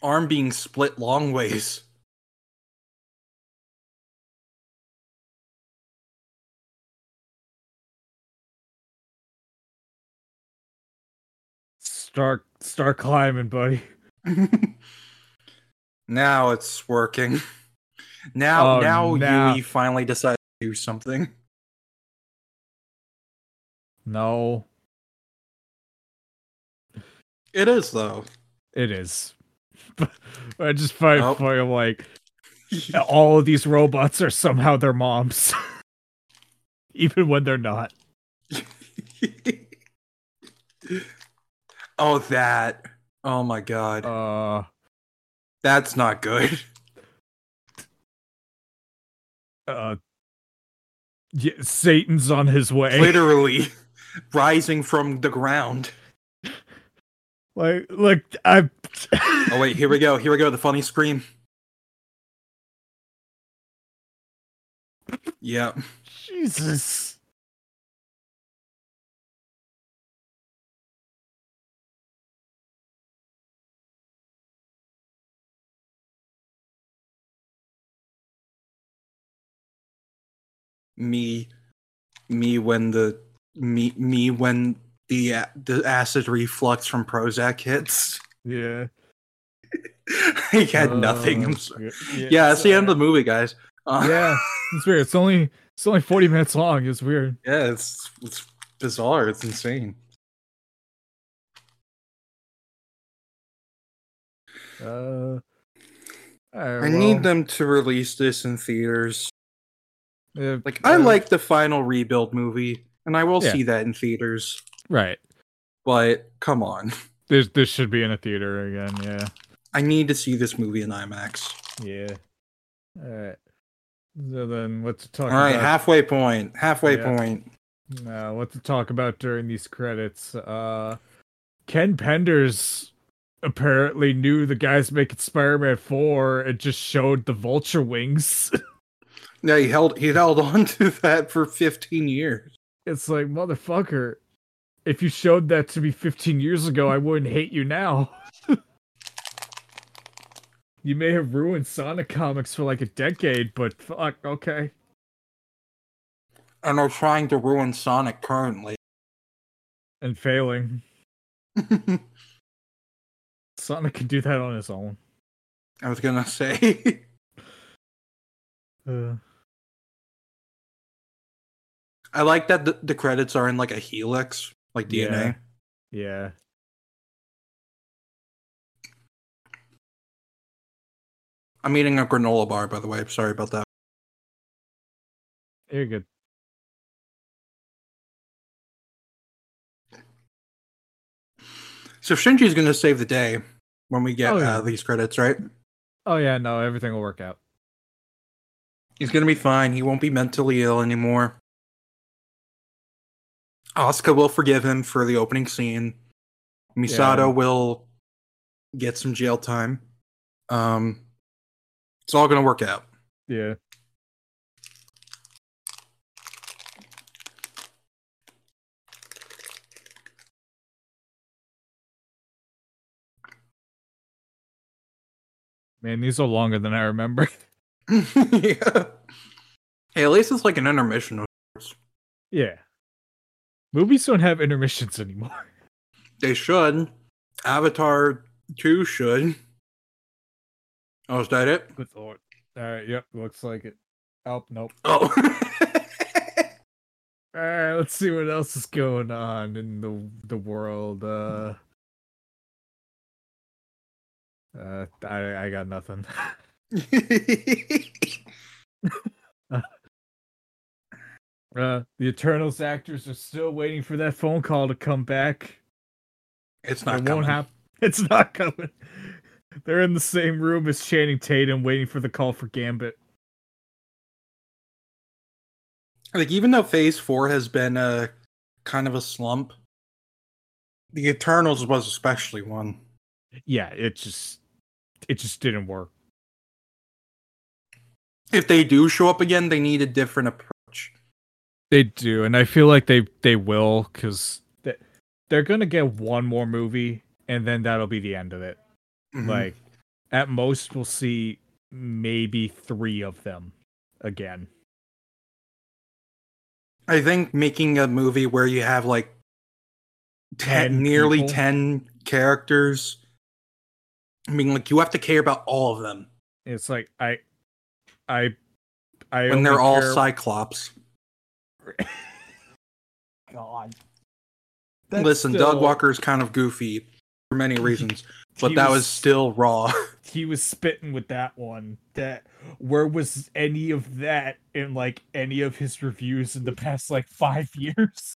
arm being split long ways. Start, start climbing, buddy. now it's working. Now, Oh, now, now- Yui finally decided to do something. No, It is though. it is. I just find Oh. funny like all of these robots are somehow their moms, even when they're not. oh, that. Oh my god. Uh, That's not good. uh, yeah, Satan's on his way. Literally rising from the ground. Like, look, I. Oh wait, here we go. Here we go. The funny scream. Yeah. Jesus. Me me when the me me when the the acid reflux from Prozac hits. Yeah. I had nothing. I'm Uh, sorry. yeah, Yeah, it's the end of the movie, guys. Uh, yeah, it's weird. It's only it's only forty minutes long. It's weird. yeah, it's it's bizarre. It's insane. Uh, I need them to release this in theaters. Them. Like I like the final rebuild movie, and I will Yeah. see that in theaters. right. But come on, This this should be in a theater again. Yeah. I need to see this movie in IMAX. Yeah. All right. So then, what's to talk All right, about? halfway point. Halfway Yeah. point. Uh, what to talk about during these credits? Uh, Ken Penders apparently knew the guys making Spider-Man Four and just showed the vulture wings. Yeah, he held he held on to that for 15 years. it's like motherfucker. If you showed that to me 15 years ago, I wouldn't hate you now. you may have ruined Sonic comics for like a decade, but fuck, okay. And are trying to ruin Sonic currently. And failing. Sonic can do that on his own. I was gonna say. Uh, I like that the, the credits are in like a helix, like DNA. yeah. I'm eating a granola bar, by the way. Sorry about that. You're good. So Shinji's gonna save the day when we get Oh, yeah. uh, these credits, right? Oh yeah, no, everything will work out. He's gonna be fine. He won't be mentally ill anymore. Asuka will forgive him for the opening scene. Misato Yeah. will get some jail time. Um, it's all gonna work out. Yeah. Man, these are longer than I remember. yeah. Hey, at least it's like an intermission. yeah. Movies don't have intermissions anymore. They should. Avatar 2 should. Oh, is that it? Good lord. Alright, yep, looks like it. Oh, nope. Oh. Alright, let's see what else is going on in the the world. Uh uh I I got nothing. Uh the Eternals actors are still waiting for that phone call to come back. it's not it coming. won't happen. It's not coming. They're in the same room as Channing Tatum waiting for the call for Gambit. Like even though Phase Four has been a kind of a slump, the Eternals was especially one. Yeah, it just it just didn't work. If they do show up again, they need a different approach. They do, and I feel like they they will because they, they're gonna get one more movie, and then that'll be the end of it. Mhm. Like at most, we'll see maybe three of them again. I think making a movie where you have like 10, 10 nearly people? 10 characters, I mean, like, you have to care about all of them. It's like I I, I when they're all Cyclops. God. Listen, Doug Walker is kind of goofy for many reasons, but he that was, was- still raw. he was spitting with that one. That where was any of that in like any of his reviews in the past like five years?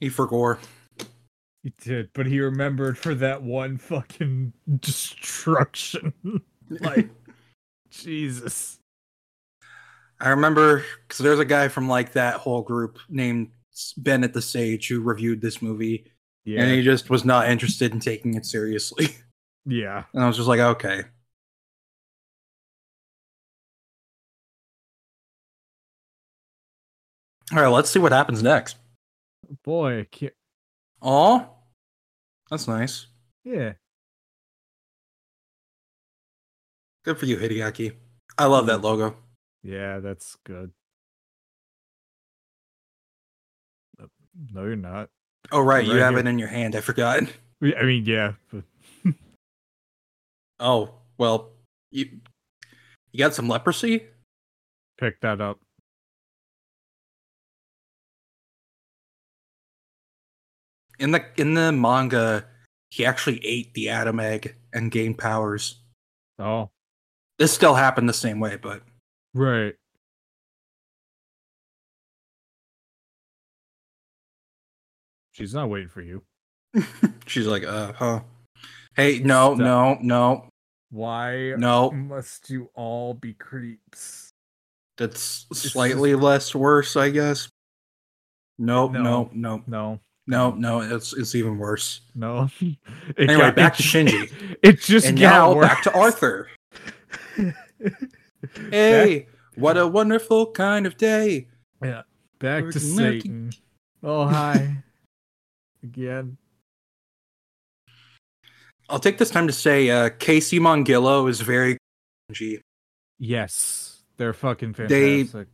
he forgot. He did, but he remembered for that one fucking destruction. like Jesus. I remember because there's a guy from like that whole group named Bennett the Sage who reviewed this movie, Yeah. and he just was not interested in taking it seriously. yeah. And I was just like, okay. All right, let's see what happens next. Boy, Oh, that's nice. yeah. Good for you, Hideaki. I love that logo. Yeah, that's good. No, you're not. Oh, right, you Right have here. it in your hand. I forgot. I mean, yeah, but Oh, well, you you got some leprosy. pick that up. In the in the manga, he actually ate the Adam Egg and gained powers. Oh, This still happened the same way, but right. She's not waiting for you. she's like, uh, huh. Hey, no, Stop. no, no, Why no. must you all be creeps? That's slightly less worse, I guess. Nope, No. no, no, No, no, no. It's it's even worse. no. It Anyway, got- back it- to Shinji. It just and got now worse. back to Arthur. Hey, what a wonderful kind of day. Yeah, back to Working Satan. Oh hi, again. I'll take this time to say uh, Casey Mongillo is very cringy. Yes, they're fucking They- fantastic.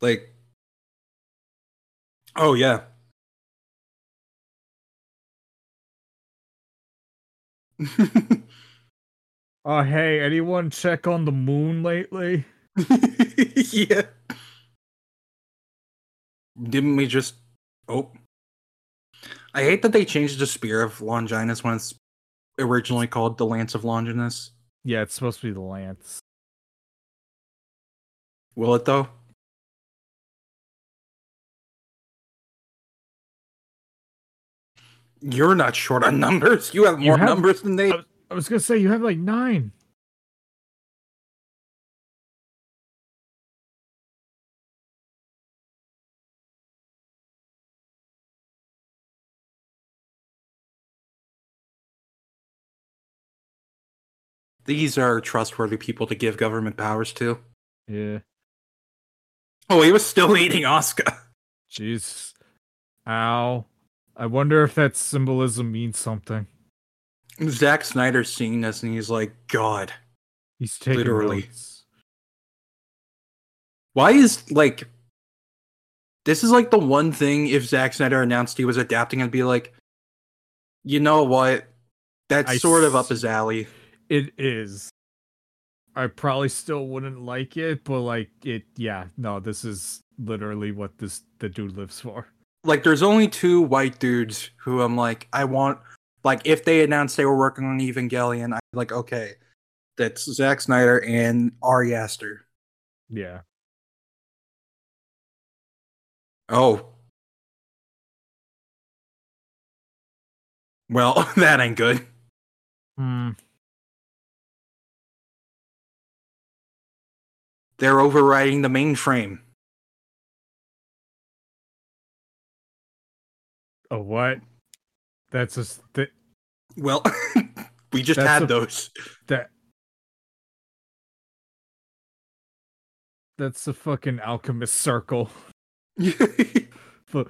Like, oh yeah. Oh hey, anyone check on the moon lately? yeah. Didn't we just? Oh. I hate that they changed the spear of Longinus when it's originally called the Lance of Longinus. Yeah, it's supposed to be the lance. Will it though? You're not short on numbers. You have You more have- numbers than they. I- was gonna say you have like nine. These are trustworthy people to give government powers to. Yeah. Oh, he was still eating Asuka. Jeez. Ow. I wonder if that symbolism means something. Zack Snyder's seeing this and he's like, God, He's taking Literally. notes. why is like this is like the one thing if Zack Snyder announced he was adapting and be like, you know what? That's I sort of up his alley. It is. I probably still wouldn't like it, but like it yeah, no, this is literally what this the dude lives for. Like there's only two white dudes who I'm like, I want like if they announced they were working on Evangelion, I'm like, okay. That's Zack Snyder and Ari Aster. Yeah. Oh. Well, that ain't good. Hmm. They're overriding the mainframe. A what? That's just that Well, we just had a- those. that That's the fucking alchemist circle. Fu-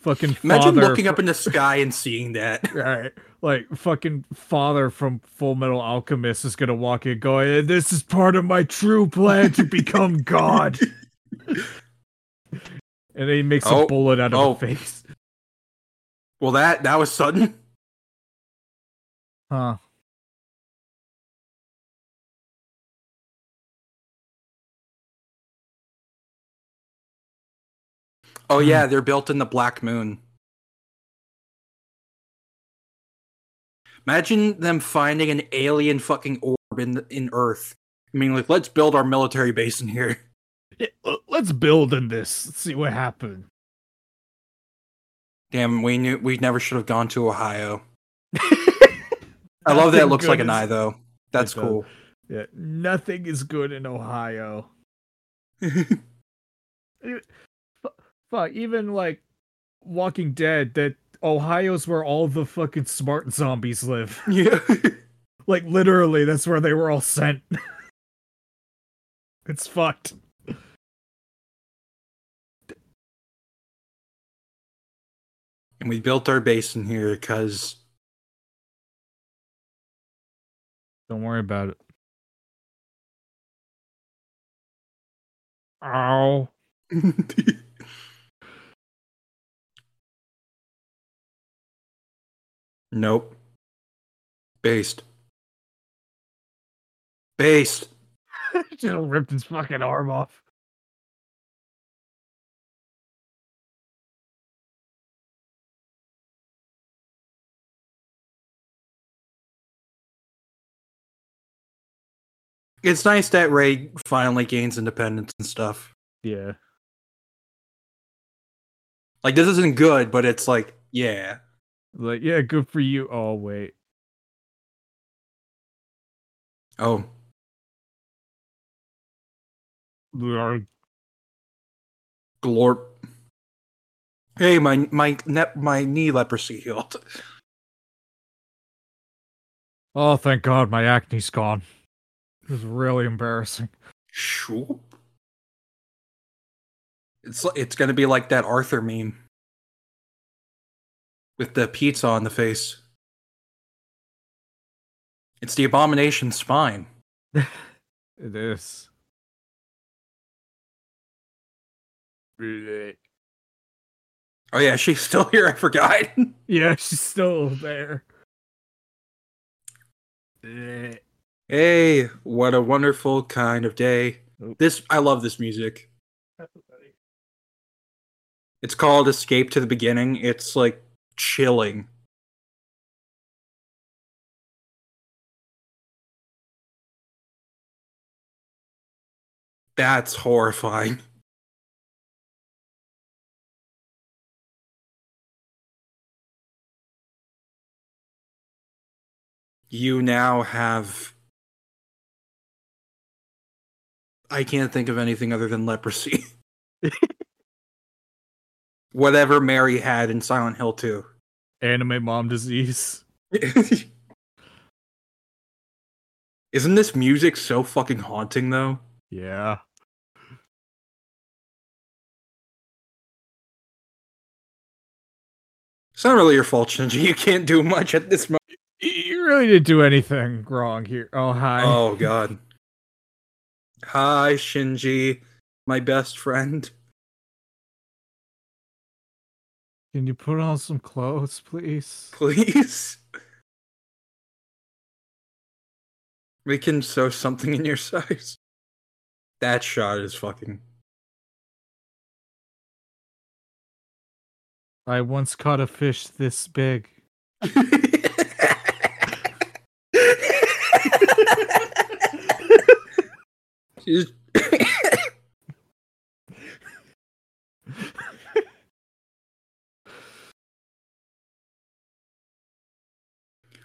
fucking Imagine father looking fr- up in the sky and seeing that. Right. Like fucking father from Full Metal Alchemist is gonna walk in going, This is part of my true plan to become God. and then he makes Oh, a bullet out of oh. a face. Well, that that was sudden. Huh. Oh yeah, hmm. they're built in the Black Moon. Imagine them finding an alien fucking orb in in Earth. I mean, like, let's build our military base in here. Yeah, let's build in this. Let's see what happens. Damn, we knew we never should have gone to Ohio. I love that it looks like an eye though. That's cool. Yeah, nothing is good in Ohio. Fuck, even like Walking Dead, that Ohio's where all the fucking smart zombies live. yeah. Like literally, that's where they were all sent. it's fucked. And we built our base in here because Don't worry about it. Ow. Nope. Based. Based. Just ripped his fucking arm off. It's nice that Rei finally gains independence and stuff. Yeah. Like this isn't good, but it's like, yeah. Like, yeah, good for you. Oh, wait. Oh, Arg. glorp. Hey, my my ne- my knee leprosy healed. Oh, thank God my acne's gone. It was really embarrassing. Shoop. It's it's gonna be like that Arthur meme with the pizza on the face. It's the abomination spine. It is. Oh yeah, she's still here. I forgot. Yeah, she's still there. Hey, what a wonderful kind of day. Oop. This I love this music. It's called Escape to the Beginning. It's like chilling. That's horrifying. You now have. I can't think of anything other than leprosy. Whatever Mary had in Silent Hill 2. Anime mom disease. Isn't this music so fucking haunting though? Yeah. It's not really your fault, Shinji. You can't do much at this moment. You really didn't do anything wrong here. Oh, hi. Oh god. Hi, Shinji, my best friend. Can you put on some clothes, please? Please. We can sew something in your size. That shot is fucking. I once caught a fish this big. She's-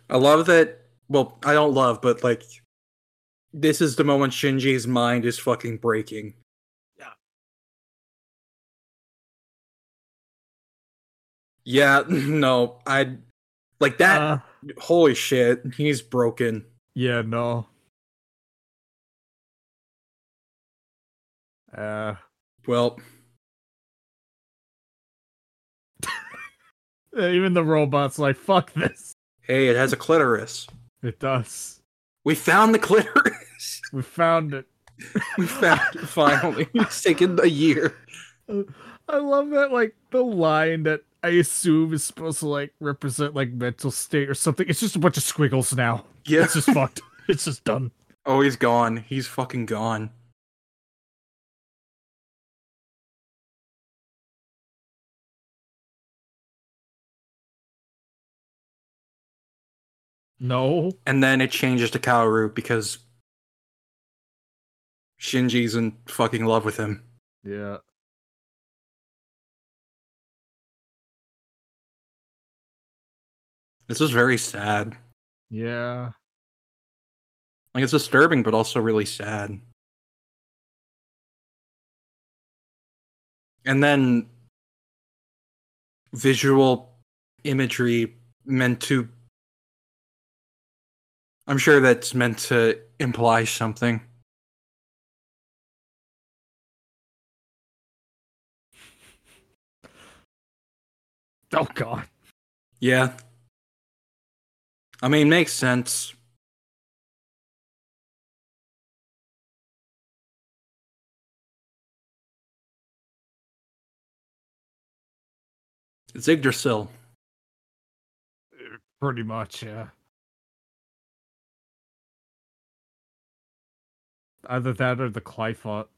I love that. Well, I don't love, but like, this is the moment Shinji's mind is fucking breaking. Yeah. Yeah, no, I like that. Uh, holy shit, he's broken. yeah, no. Uh, Well, even the robot's like, fuck this. hey, it has a clitoris. It does. We found the clitoris. We found it. we found it finally. It's taken a year. I love that, like, the line that I assume is supposed to, like, represent, like, mental state or something. It's just a bunch of squiggles now. Yeah. It's just fucked. It's just done. Oh, he's gone. He's fucking gone. No. and then it changes to Kaoru because Shinji's in fucking love with him. Yeah. This is very sad. Yeah. Like it's disturbing, but also really sad. And then visual imagery meant to. I'm sure that's meant to imply something. Oh god. Yeah. I mean, makes sense. It's Yggdrasil. Pretty much, yeah. Either that or the Qliphoth.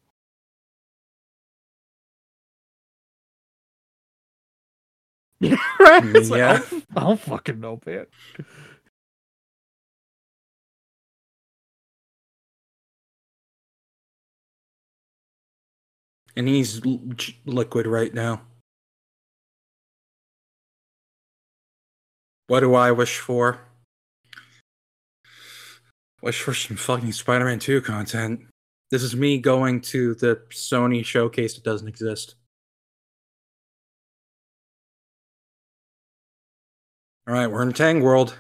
Yeah, right. It's like, I don't- I don't fucking know, man. And he's l- liquid right now. What do I wish for? Wish for some fucking Spider Man 2 content. This is me going to the Sony showcase that doesn't exist. Alright, we're in Tang World.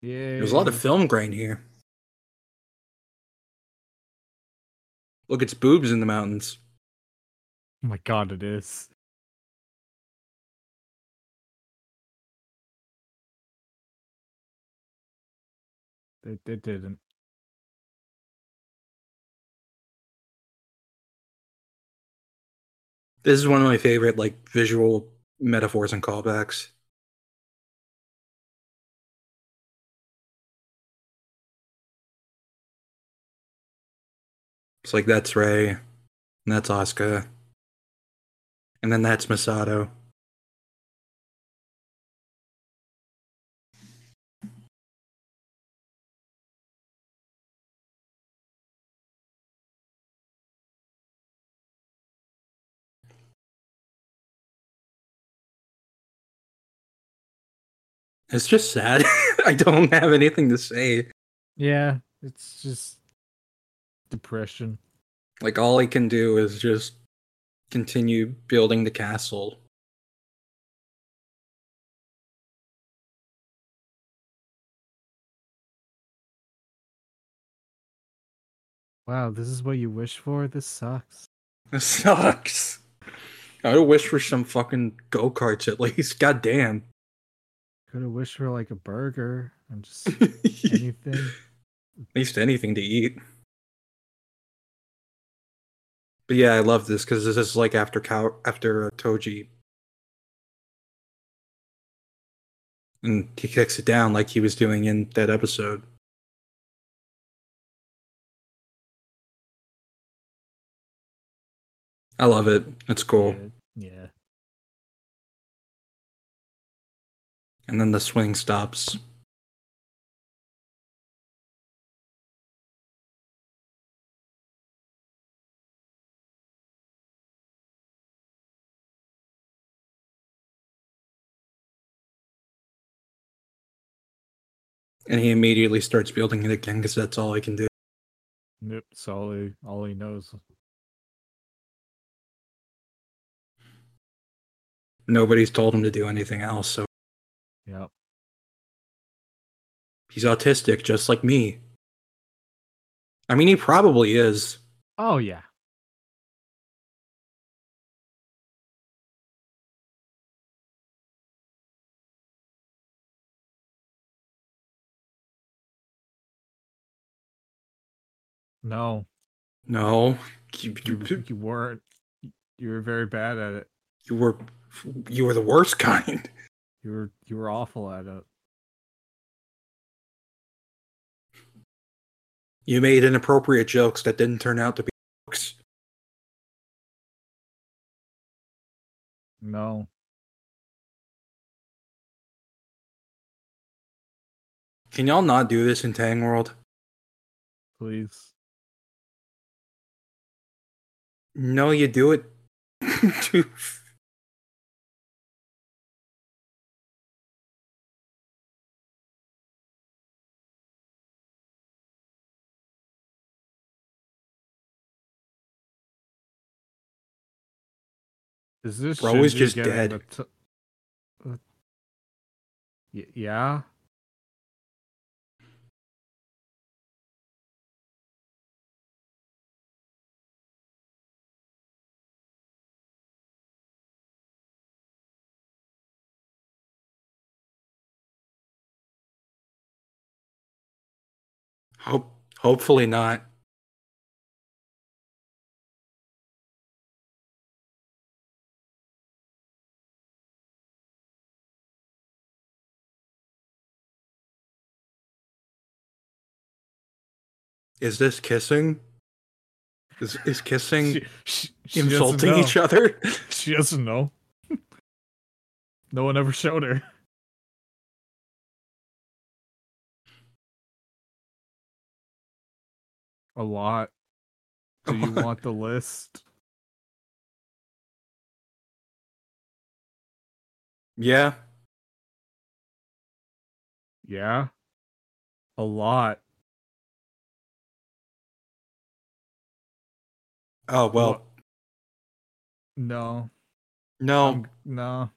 Yeah. There's a lot of film grain here. Look, it's boobs in the mountains. Oh my god, it is. They, they didn't. This is one of my favorite like visual metaphors and callbacks. It's like that's Rei, and that's Asuka, and then that's Misato. It's just sad. I don't have anything to say. Yeah, it's just depression. Like all he can do is just continue building the castle. Wow, this is what you wish for? This sucks. This sucks. I would wish for some fucking go karts at least. God damn. Could have wished for like a burger and just anything. at least anything to eat. But yeah, I love this because this is like after Cow- after uh, Toji, and he kicks it down like he was doing in that episode. I love it. It's cool. Yeah. yeah. And then the swing stops. And he immediately starts building it again because that's all he can do. Yep, that's all he all he knows. Nobody's told him to do anything else, so Yep. he's autistic just like me. I mean, he probably is. Oh yeah. No, No, you, you, you, you weren't. You were very bad at it. you were you were the worst kind. You were you were awful at it. You made inappropriate jokes that didn't turn out to be jokes. No. Can y'all not do this in Tang World? Please. No, you do it. too. Is this Bro is just dead. t- yeah. Hope, hopefully not. Is this kissing? Is is kissing She, she, she insulting each other? She doesn't know. no one ever showed her. A lot. Do you want the list? Yeah. Yeah. A lot. Oh well. No. No, I'm- no.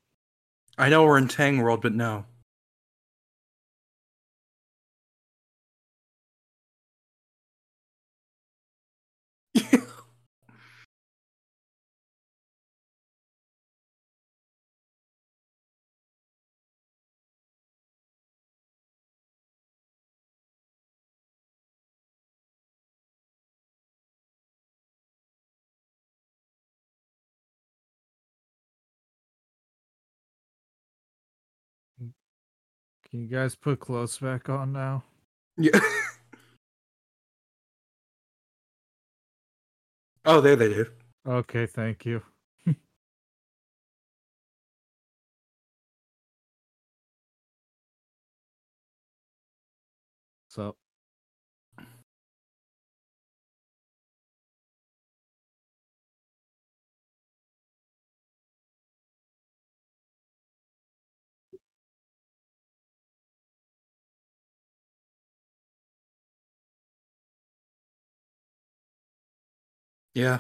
I know we're in Tang World, but no. Can you guys put clothes back on now? Yeah. oh, there they do. Okay, thank you. Yeah.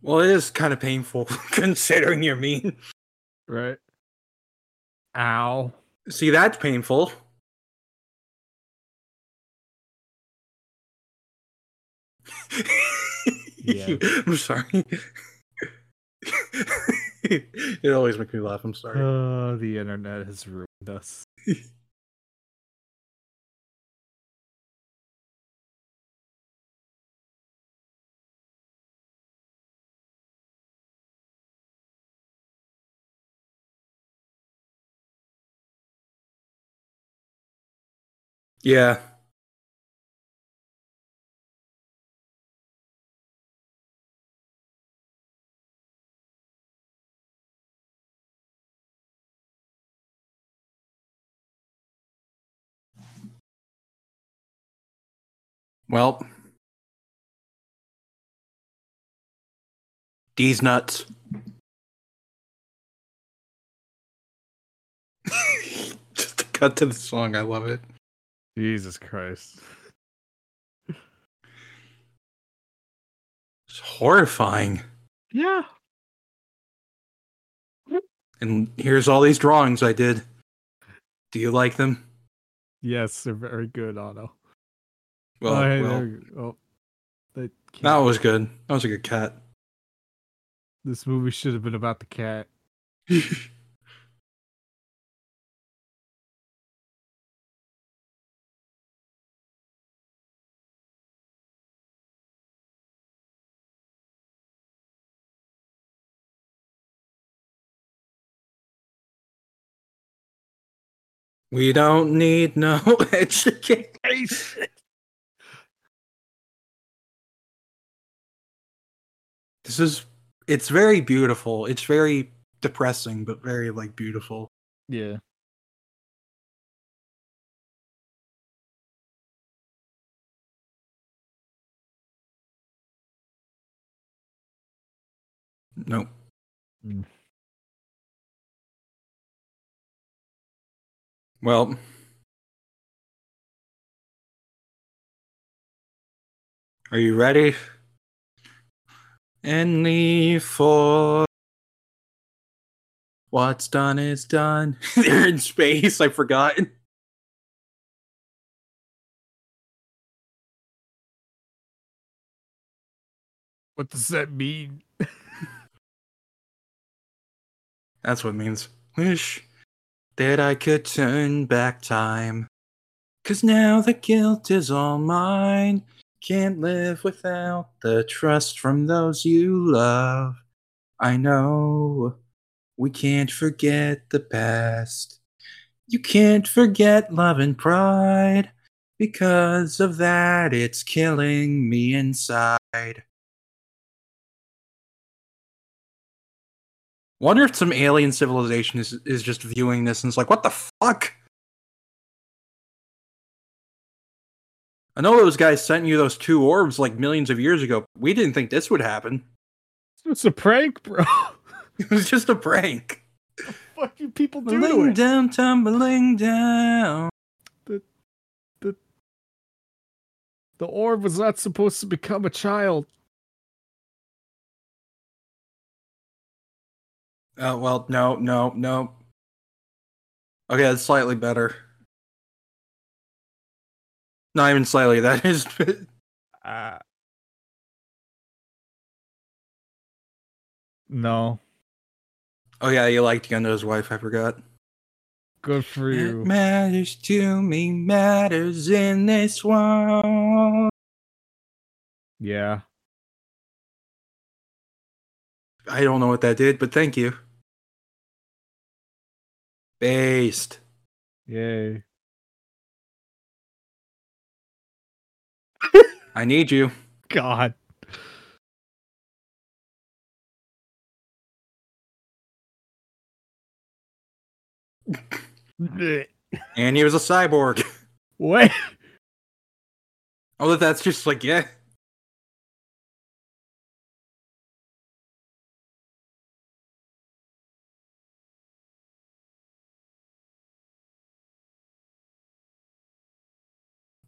Well, it is kind of painful considering you're mean. right. Ow. See, that's painful. Yeah. I'm sorry. it always makes me laugh. I'm sorry. Oh, the internet has ruined us. Yeah. Well, D's nuts. Just to cut to the song, I love it. Jesus Christ. It's horrifying. Yeah. And here's all these drawings I did. Do you like them? Yes, they're very good, Otto. Well, oh, hey, well there you go. Oh, that that was good. That was a good cat. This movie should have been about the cat. we don't need no education. This is it's very beautiful. It's very depressing, but very like beautiful. Yeah. Nope. Mm. Well, are you ready? Any for what's done is done. They're in space. I forgot. What does that mean? That's what it means. Wish that I could turn back time. Cause now the guilt is all mine. Can't live without the trust from those you love. I know we can't forget the past. You can't forget love and pride. Because of that, it's killing me inside. Wonder if some alien civilization is, is just viewing this and it's like, what the fuck? I know those guys sent you those two orbs like millions of years ago. We didn't think this would happen. It's a prank, bro. It was just a prank. what do people do Tumbling it? down, tumbling down. The orb was not supposed to become a child. Oh well, no, no, no. Okay, that's slightly better. Not even slightly. That is. Uh, no. Oh yeah, you liked Gendo's wife. I forgot. Good for you. It matters to me, matters in this world. Yeah. I don't know what that did, but thank you. Based. Yay. I need you. God. And he was a cyborg. Wait. Oh, that that's just like yeah.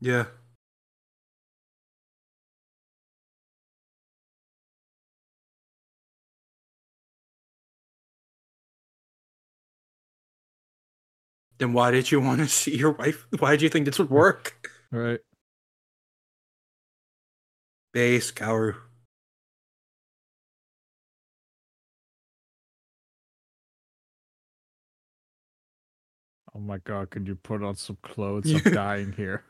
Yeah. Then why did you want to see your wife? Why did you think this would work? Right. Base, Kaoru. Oh my god, could you put on some clothes? I'm dying here.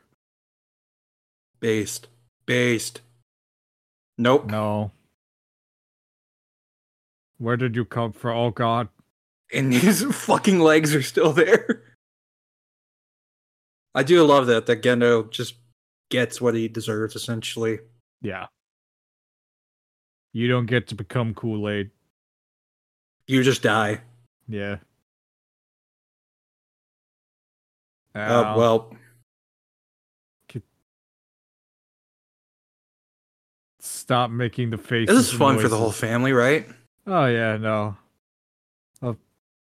Based. Based. Nope. No. Where did you come from? Oh god. And his fucking legs are still there. I do love that that Gendo just gets what he deserves essentially. Yeah. You don't get to become Kool Aid. You just die. Yeah. Uh, oh Ow. well. Stop making the face. This is fun for the whole family, right? Oh yeah, no. I'll,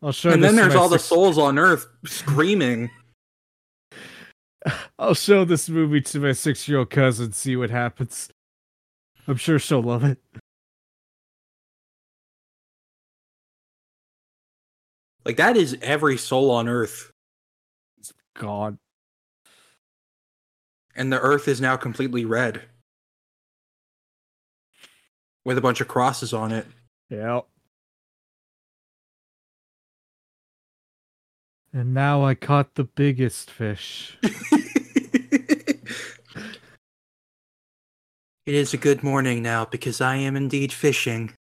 I'll show. and this then there's all the souls on Earth screaming. I'll show this movie to my six-year-old cousin. See what happens. I'm sure she'll love it. Like that is every soul on Earth, God. and the Earth is now completely red with a bunch of crosses on it. Yeah. And now I caught the biggest fish. it is a good morning now because I am indeed fishing.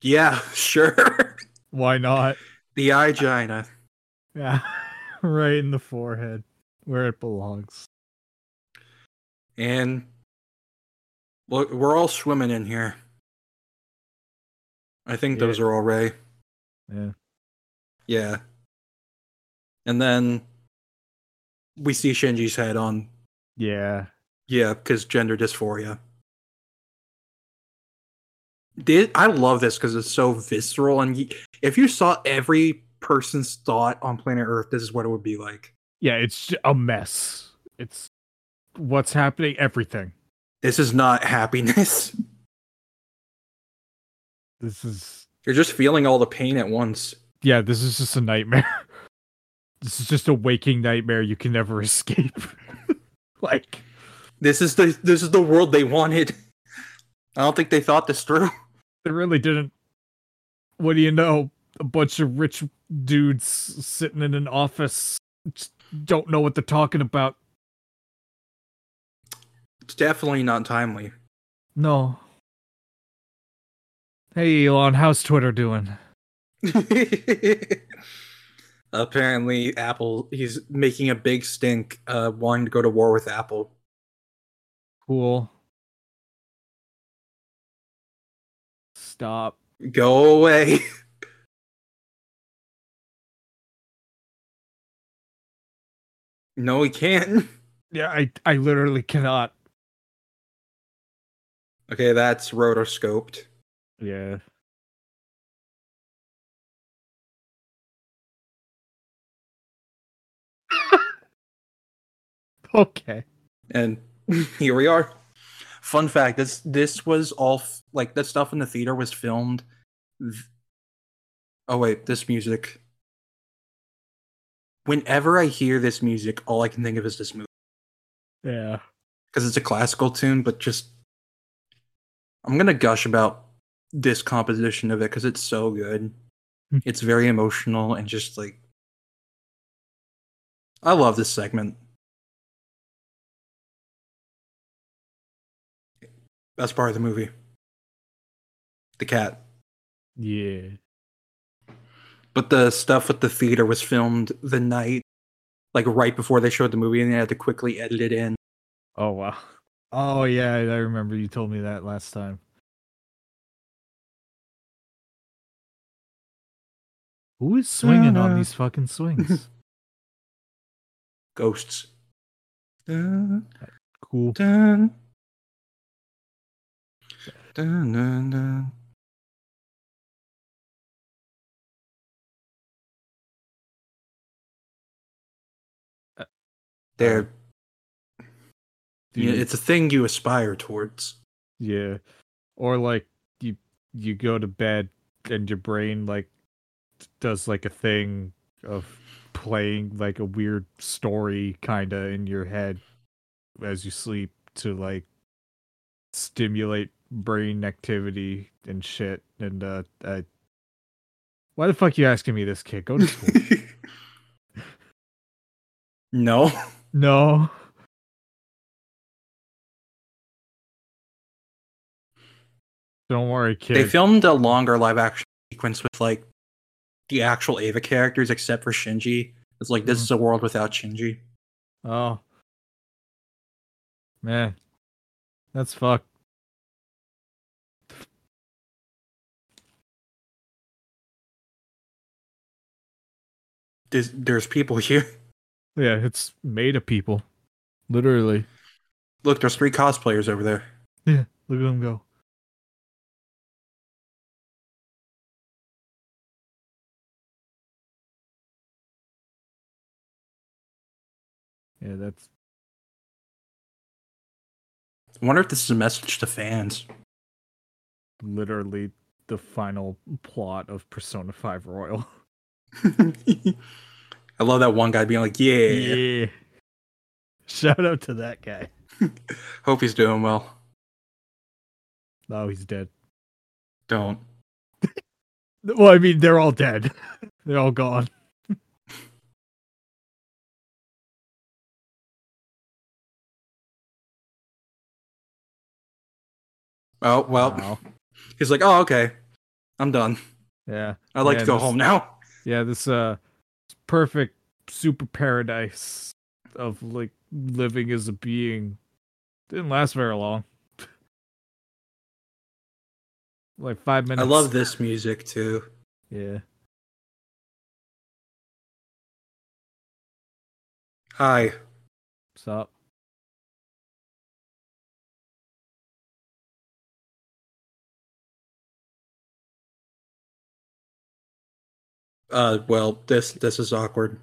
Yeah, sure. Why not? the Igina. Yeah. right in the forehead, where it belongs. And look, we're all swimming in here. I think Yeah. those are all Rei. Yeah. Yeah. And then we see Shinji's head on. Yeah. Yeah, because gender dysphoria. Did I love this because it's so visceral and y- if you saw every person's thought on planet Earth, this is what it would be like. Yeah, it's a mess. It's what's happening, everything. This is not happiness. This is You're just feeling all the pain at once. yeah, this is just a nightmare. this is just a waking nightmare you can never escape. like This is the this is the world they wanted. I don't think they thought this through. they really didn't what do you know? A bunch of rich dudes sitting in an office don't know what they're talking about. It's definitely not timely. No. Hey Elon, how's Twitter doing? Apparently, Apple he's making a big stink, uh, wanting to go to war with Apple. Cool. Stop. Go away. no, he can't. Yeah, I I literally cannot. Okay, that's rotoscoped. Yeah. okay. and here we are. Fun fact: this this was all f- like that stuff in the theater was filmed. v- Oh wait, this music. Whenever I hear this music, all I can think of is this movie Yeah. because it's a classical tune. But just, I'm gonna gush about this composition of it because it's so good. Hmm. it's very emotional and just like, I love this segment. Best part of the movie. The cat. Yeah. But the stuff with the theater was filmed the night, like right before they showed the movie, and they had to quickly edit it in. Oh wow. Oh yeah, I remember you told me that last time. Who is swinging on these fucking swings? Ghosts. Dun, cool. dun. Dun, dun, dun. It's a thing you aspire towards. yeah. Or like you you go to bed and your brain like does like a thing of playing like a weird story kind of in your head as you sleep to like stimulate brain activity and shit and uh I why the fuck you asking me this kid? Go to school. No. no? Don't worry kid. They filmed a longer live action sequence with like the actual Eva characters, except for Shinji. It's like this Mhm. is a world without Shinji. oh man that's fuck There's, there's people here. yeah it's made of people literally Look, there's three cosplayers over there. yeah look at them go yeah that's I wonder if this is a message to fans. literally the final plot of Persona 5 Royal. I love that one guy being like, "Yeah, yeah. Shout out to that guy. hope he's doing well." Oh, he's dead. Don't. Well, I mean, they're all dead. they're all gone. Oh well. Wow. He's like, "Oh, okay, I'm done. Yeah. I'd like Yeah, to go this- home now." Yeah, this uh perfect super paradise of like living as a being Didn't last very long. like five minutes. I love this music too. Yeah. Hi. What's up? Uh, well, this this is awkward.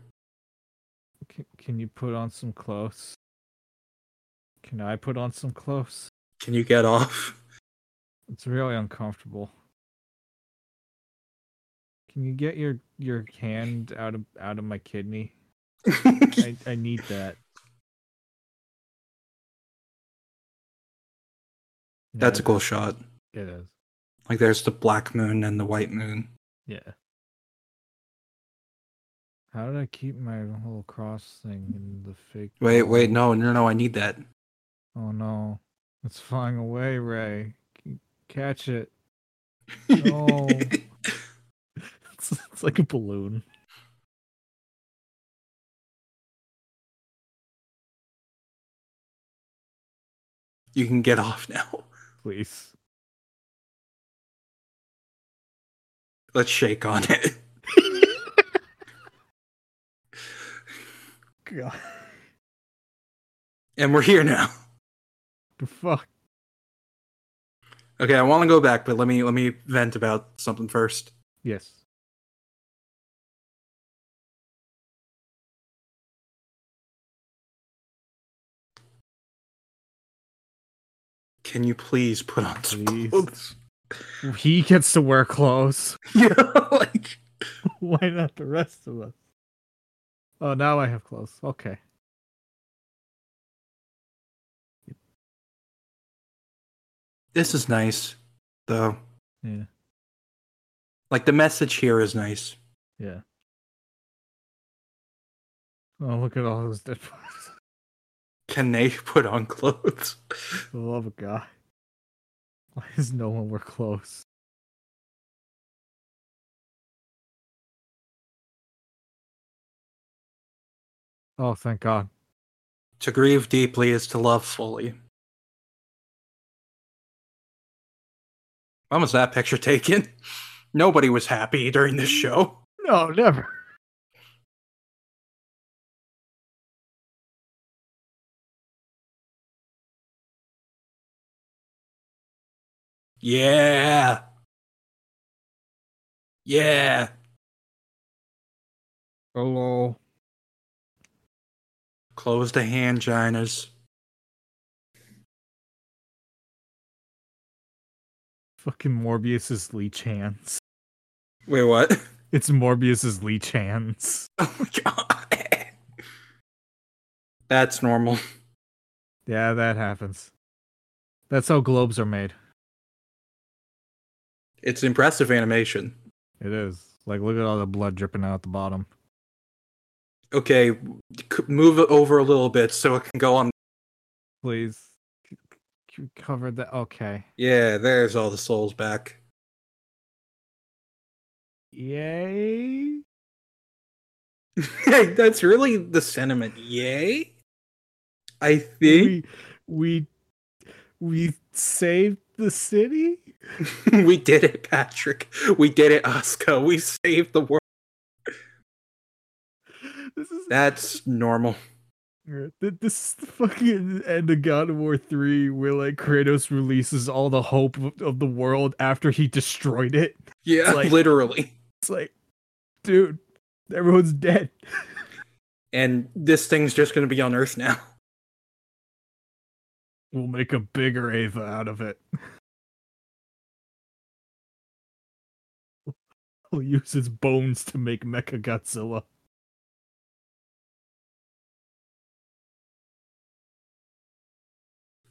Can, can you put on some clothes? Can I put on some clothes? Can you get off? It's really uncomfortable. Can you get your your hand out of out of my kidney? I, I need that. That's a cool shot. It is. Like there's the black moon and the white moon. Yeah. How did I keep my whole cross thing in the fake? Wait, ball? wait, no, no, no, I need that. Oh no. It's flying away, Rei. Catch it. No. It's, it's like a balloon. you can get off now. Please. Let's shake on it. God. And we're here now. The fuck? Okay, I want to go back, but let me let me vent about something first. Yes. Can you please put on some Please. clothes? He gets to wear clothes. Yeah, like Why not the rest of us? Oh, now I have clothes. Okay. this is nice, though. Yeah. Like the message here is nice. Yeah. Oh, look at all those dead bodies. Can they put on clothes? The love of God. Why does no one wear clothes? Oh, thank God. To grieve deeply is to love fully. When was that picture taken? Nobody was happy during this show. No, never. Yeah. Yeah. Oh, Hello. Close the hand, hanginas. Fucking Morbius's leech hands. Wait, what? It's Morbius's leech hands. Oh my god. That's normal. Yeah, that happens. That's how globes are made. It's impressive animation. It is. Like, look at all the blood dripping out the bottom. Okay, move it over a little bit so it can go on. Please. Cover that. Okay. Yeah, there's all the souls back. Yay. That's really the sentiment. Yay. I think We, we, we saved the city? we did it, Patrick. We did it, Asuka. We saved the world. This is That's normal. This is the fucking end of God of War 3 where like Kratos releases all the hope of, the world after he destroyed it. Yeah, like- literally. It's like, dude, everyone's dead. And this thing's just going to be on Earth now. We'll make a bigger Eva out of it. We'll use his bones to make Mecha Godzilla.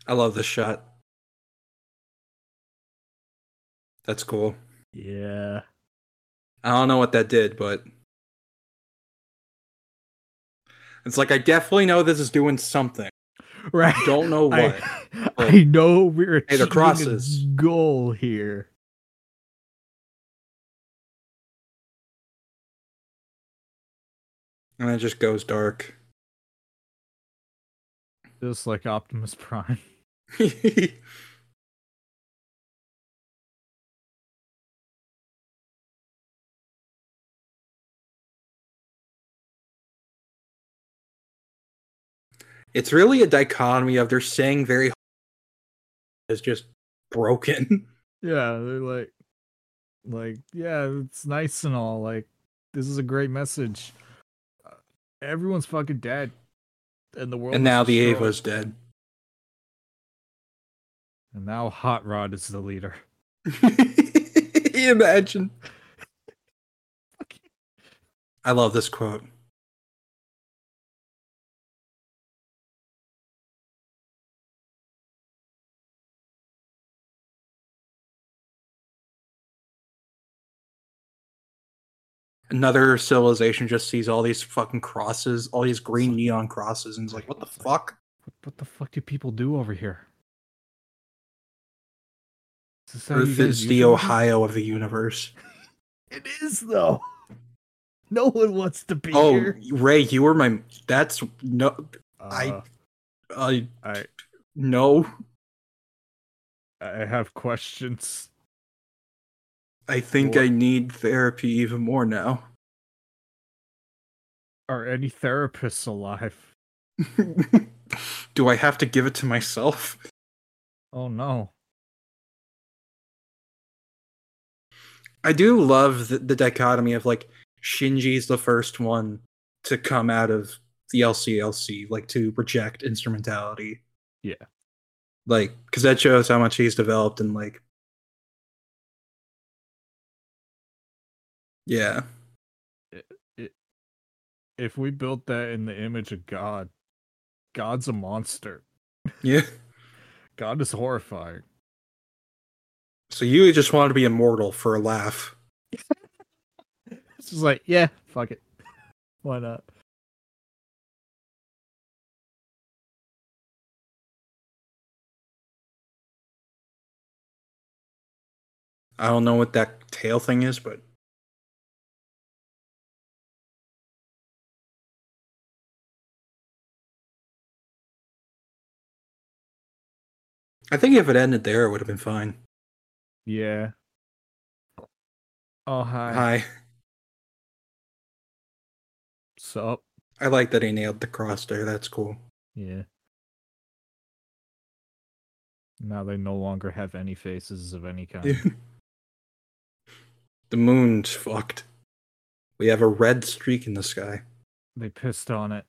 I love this shot. That's cool. Yeah. I don't know what that did, but it's like I definitely know this is doing something. Right. Don't know what. I, I know we're Hey, the crosses. goal here. And it just goes dark. Just like Optimus Prime. it's really a dichotomy of they're saying very is just broken. Yeah, they're like, like, yeah, it's nice and all. Like, this is a great message. Uh, everyone's fucking dead, and the world. and now the destroyed. Eva's dead. And now Hot Rod is the leader. Imagine. I love this quote. Another civilization just sees all these fucking crosses, all these green neon crosses, and is like, "What the fuck?" What, what the fuck do people do over here? Is this how you Earth is the? Ohio of the universe. It is though. No one wants to be Oh, here. Rei, you were my. That's no. I- Uh, I I no. I have questions. I think What? I need therapy even more now. Are any therapists alive? Do I have to give it to myself? Oh no. I do love the, the dichotomy of like Shinji's the first one to come out of the LCLC, like to reject instrumentality. Yeah. Like, because that shows how much he's developed and like. Yeah. If we built that in the image of God, God's a monster. Yeah. God is horrifying. So you just wanted to be immortal for a laugh. It's just like, yeah, fuck it. Why not? I don't know what that tail thing is, but I think if it ended there, it would have been fine. Yeah. Oh hi. Hi. Sup? I like that he nailed the cross there. That's cool. Yeah. Now they no longer have any faces of any kind. the moon's fucked. We have a red streak in the sky. They pissed on it.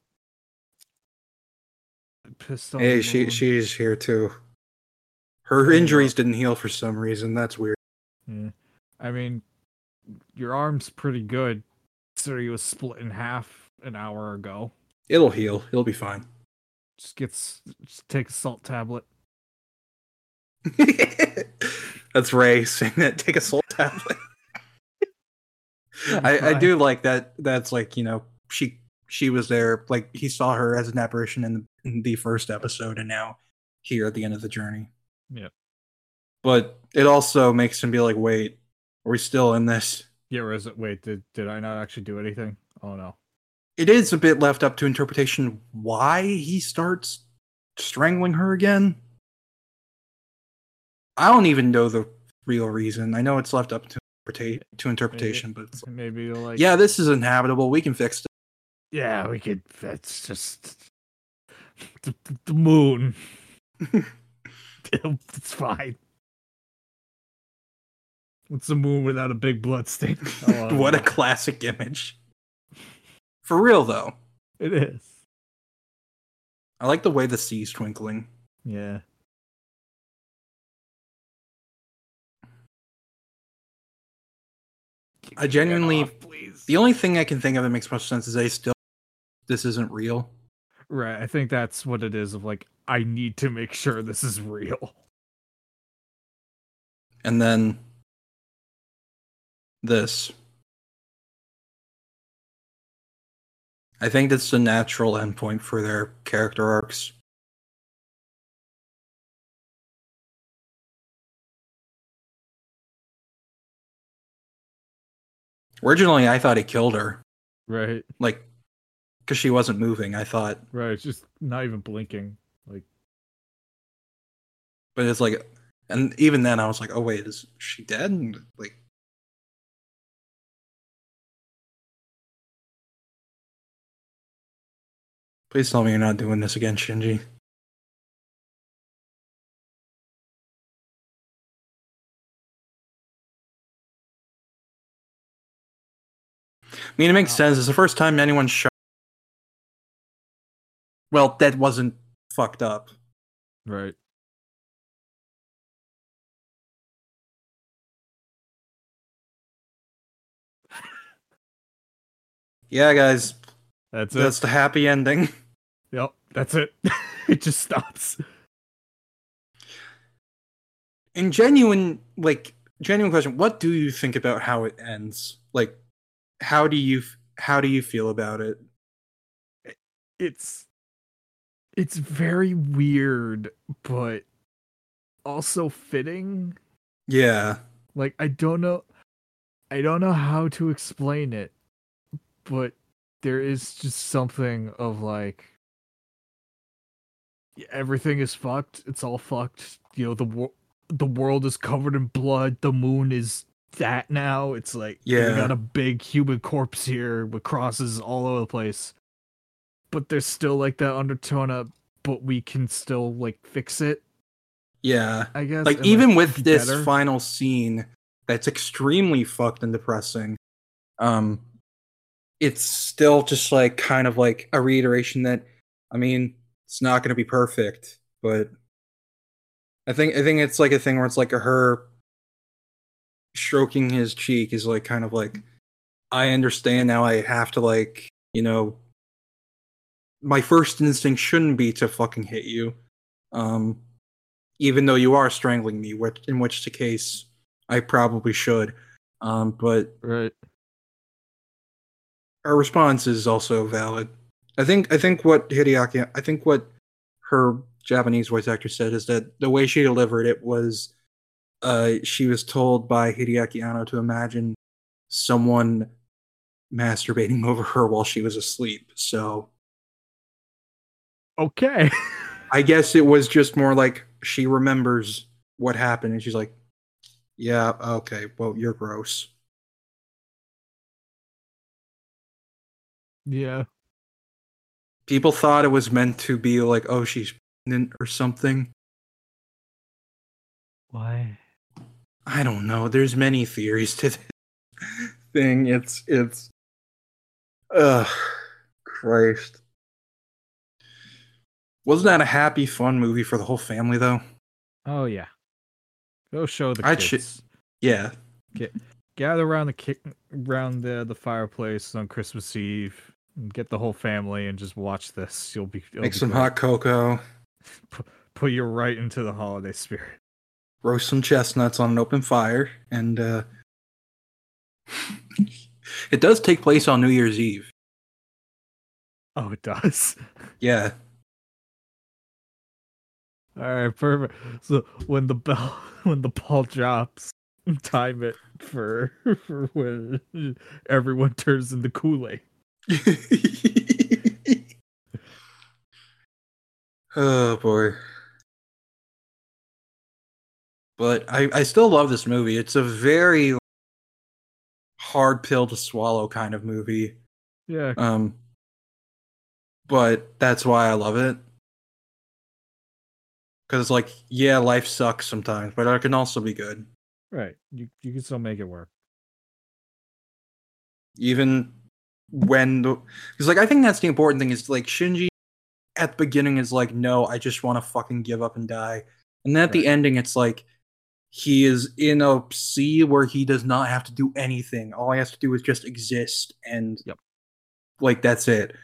They pissed on Hey, the she moon. she's here too. Her injuries didn't heal for some reason. That's weird. Yeah. I mean, your arm's pretty good. So he was split in half an hour ago. It'll heal. He'll be fine. Just gets just take a salt tablet. That's Rei saying that. Take a salt tablet. I, I do like that. That's like you know she she was there. Like he saw her as an apparition in the, in the first episode, and now here at the end of the journey. Yep. But it also makes him be like, wait, are we still in this? Yeah, or is it wait, did did I not actually do anything? Oh no. It is a bit left up to interpretation why he starts strangling her again. I don't even know the real reason. I know it's left up to interpreta- to interpretation, but it's Maybe like yeah, this is inhabitable. We can fix it. Yeah, we could that's just the, the moon. it's fine. What's the moon without a big blood stain? Oh, what a classic image. For real though, it is. I like the way the sea's twinkling. Yeah. I genuinely- off, please. The only thing I can think of that makes much sense is they still this isn't real. Right, I think that's what it is of like I need to make sure this is real. And then this. I think that's the natural endpoint for their character arcs. Originally, I thought he killed her, Right. like, because she wasn't moving. I thought, Right, it's just not even blinking. But it's like, and even then, I was like, oh wait, is she dead? And, like, please tell me you're not doing this again, Shinji. I mean, it makes Wow. sense. It's the first time anyone shot. Well, that wasn't fucked up. Right. Yeah, guys, That's it. that's the happy ending. Yep. That's it. it just stops. In genuine, like, genuine question, what do you think about how it ends? Like, how do you how do you feel about it? It's it's very weird, but also fitting. Yeah, Like I don't know I don't know how to explain it, but there is just something of like everything is fucked. It's all fucked. You know, the wor- the world is covered in blood. The moon is that now. It's like Yeah. we got a big human corpse here with crosses all over the place. But there's still like that undertone of but we can still like fix it, yeah. I guess. Like, and, even be with this better. final scene, that's extremely fucked and depressing. Um, it's still just like kind of like a reiteration that, I mean, it's not going to be perfect, but I think I think it's like a thing where it's like her stroking his cheek is like kind of like I understand now I have to like, you know, my first instinct shouldn't be to fucking hit you. Um even though you are strangling me, which in which the case I probably should. Um but right. Her response is also valid. I think I think what Hideaki I think what her Japanese voice actor said is that the way she delivered it was uh she was told by Hideaki Anno to imagine someone masturbating over her while she was asleep. So Okay. I guess it was just more like she remembers what happened and she's like, Yeah, okay, well you're gross. Yeah. People thought it was meant to be like, oh, she's pregnant or something. Why? I don't know. There's many theories to this thing. It's it's Ugh Christ. Wasn't that a happy, fun movie for the whole family though? Oh yeah. Go show the I'd sh- kids. Yeah. Gather around the ki- around the the fireplace on Christmas Eve. Get the whole family and just watch this. You'll be Make be some great. hot cocoa, Put you right into the holiday spirit. roast some chestnuts on an open fire, and uh it does take place on New Year's Eve. Oh, it does. Yeah. All right, perfect. So when the bell when the ball drops, time it for for when everyone turns into Kool Aid. oh boy. But I, I still love this movie. It's a very hard pill to swallow kind of movie. Yeah, Um but that's why I love it. Cause like, yeah, life sucks sometimes, but it can also be good. right. You you can still make it work. even when the because like I think that's the important thing is like Shinji at the beginning is like no I just want to fucking give up and die. And then at the ending it's like he is in a sea where he does not have to do anything. All he has to do is just exist and Yep. like that's it.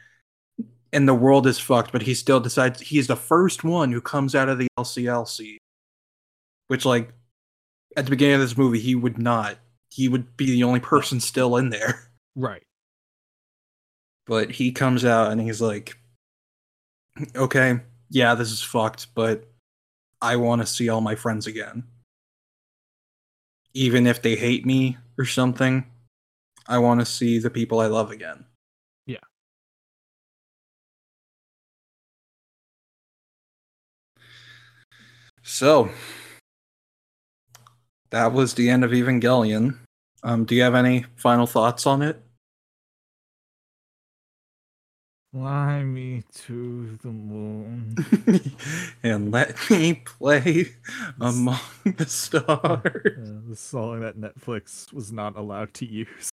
And the world is fucked but he still decides he's the first one who comes out of the LCLC which like at the beginning of this movie he would not he would be the only person still in there. Right. But he comes out and he's like okay yeah this is fucked but i want to see all my friends again even if they hate me or something i want to see the people i love again Yeah. So that was the end of Evangelion. Um, do you have any final thoughts on it? Fly me to the moon. and let me play among the stars. Yeah, the song that Netflix was not allowed to use.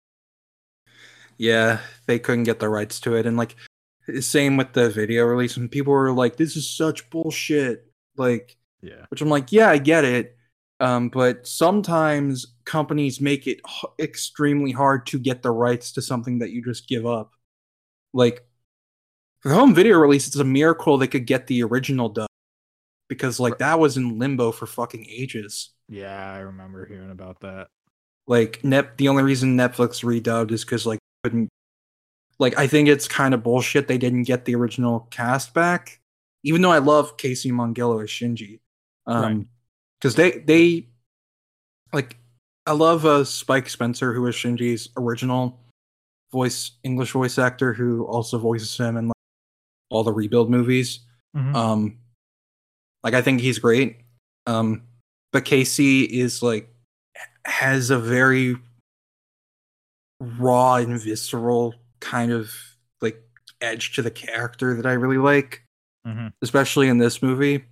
Yeah, they couldn't get the rights to it. And like same with the video release and people were like, This is such bullshit. Like Yeah. which I'm like, yeah, I get it. Um, but sometimes companies make it h- extremely hard to get the rights to something that you just give up. Like for home video release, it's a miracle they could get the original dub because like that was in limbo for fucking ages. Yeah, I remember hearing about that. Like net, the only reason Netflix redubbed is because like couldn't. Like I think it's kind of bullshit they didn't get the original cast back, even though I love Casey Mongillo as Shinji. Um, because they they like I love uh Spike Spencer who is Shinji's original voice English voice actor who also voices him in like, all the rebuild movies. Mhm. Um, like I think he's great. Um, but Casey is like has a very raw and visceral kind of like edge to the character that I really like, mm-hmm. especially in this movie.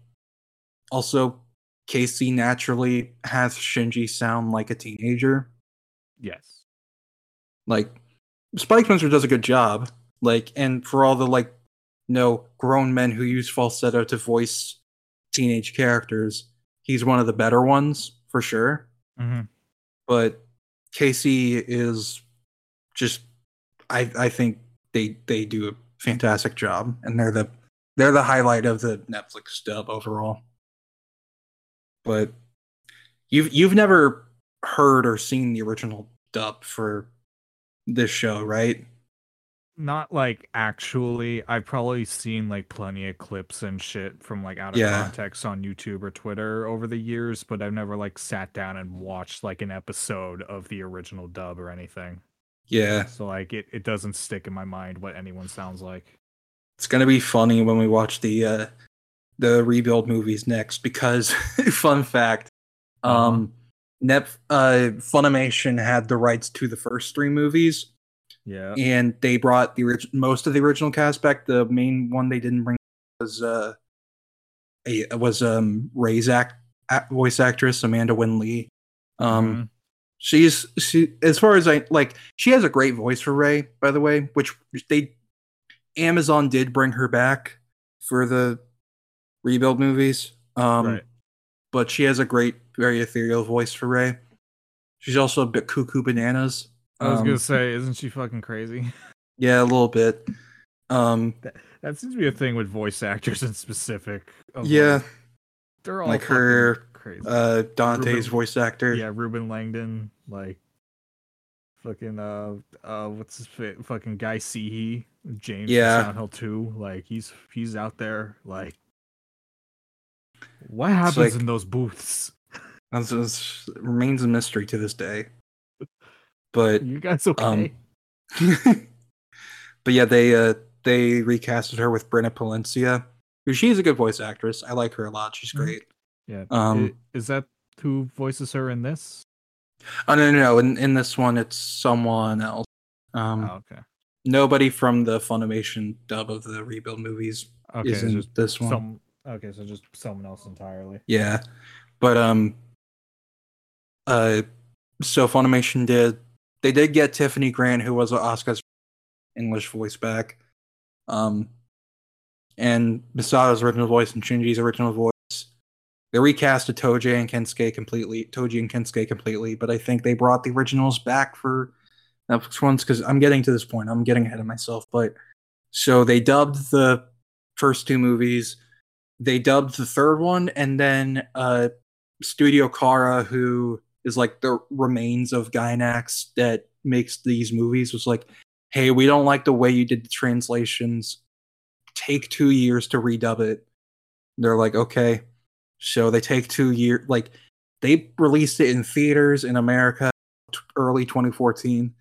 Also, Casey naturally has Shinji sound like a teenager. Yes. Like Spike Spencer does a good job. Like, and for all the like, no grown men who use falsetto to voice teenage characters, he's one of the better ones for sure. hmm But Casey is just, I I think they they do a fantastic job, and they're the they're the highlight of the Netflix dub overall. But you've you've never heard or seen the original dub for this show, right? Not like actually. I've probably seen like plenty of clips and shit from like out of Yeah. context on YouTube or Twitter over the years, but I've never like sat down and watched like an episode of the original dub or anything. Yeah, So like it, it doesn't stick in my mind what anyone sounds like. it's gonna be funny when we watch the uh, the rebuild movies next because fun fact, um, Net uh, Funimation had the rights to the first three movies, Yeah. and they brought the orig- most of the original cast back. The main one they didn't bring was uh, a was um Rei's act, voice actress Amanda Winn-Lee. Um, Mhm. she's she as far as I like she has a great voice for Rei, by the way, which they Amazon did bring her back for the rebuild movies. Um right. but she has a great, very ethereal voice for Rei. She's also a bit cuckoo bananas. I was Um, gonna say, isn't she fucking crazy? Yeah, a little bit. Um That seems to be a thing with voice actors in specific. yeah, like, they're all like her, crazy. uh Dante's Reuben- voice actor. yeah, Reuben Langdon, like fucking uh uh what's his fa- fucking guy Cihi, James Yeah. Hill 2, like he's he's out there like what happens like- in those booths? That's- remains a mystery to this day. But you guys okay? um, but yeah, they uh they recasted her with Brina Palencia. who She's a good voice actress. I like her a lot. She's Mhm. great. yeah. um, is that who voices her in this? Oh no, no, no. In in this one, it's someone else. Um, oh, okay. nobody from the Funimation dub of the rebuild movies Okay, is in this one. some okay, so just someone else entirely. Yeah, but um, uh, so Funimation did they did get Tiffany Grant, who was Asuka's English voice back, um, and Misato's original voice and Shinji's original voice. They recast Toji and Kensuke completely, Toji and Kensuke completely, but I think they brought the originals back for Netflix ones because I'm getting to this point. I'm getting ahead of myself, but so they dubbed the first two movies. They dubbed the third one, and then uh, Studio Khara, who is like the remains of Gainax that makes these movies, was like, "Hey, we don't like the way you did the translations. Take two years to redub it." They're like, "Okay." So they take two years. Like they released it in theaters in America t- early 2014,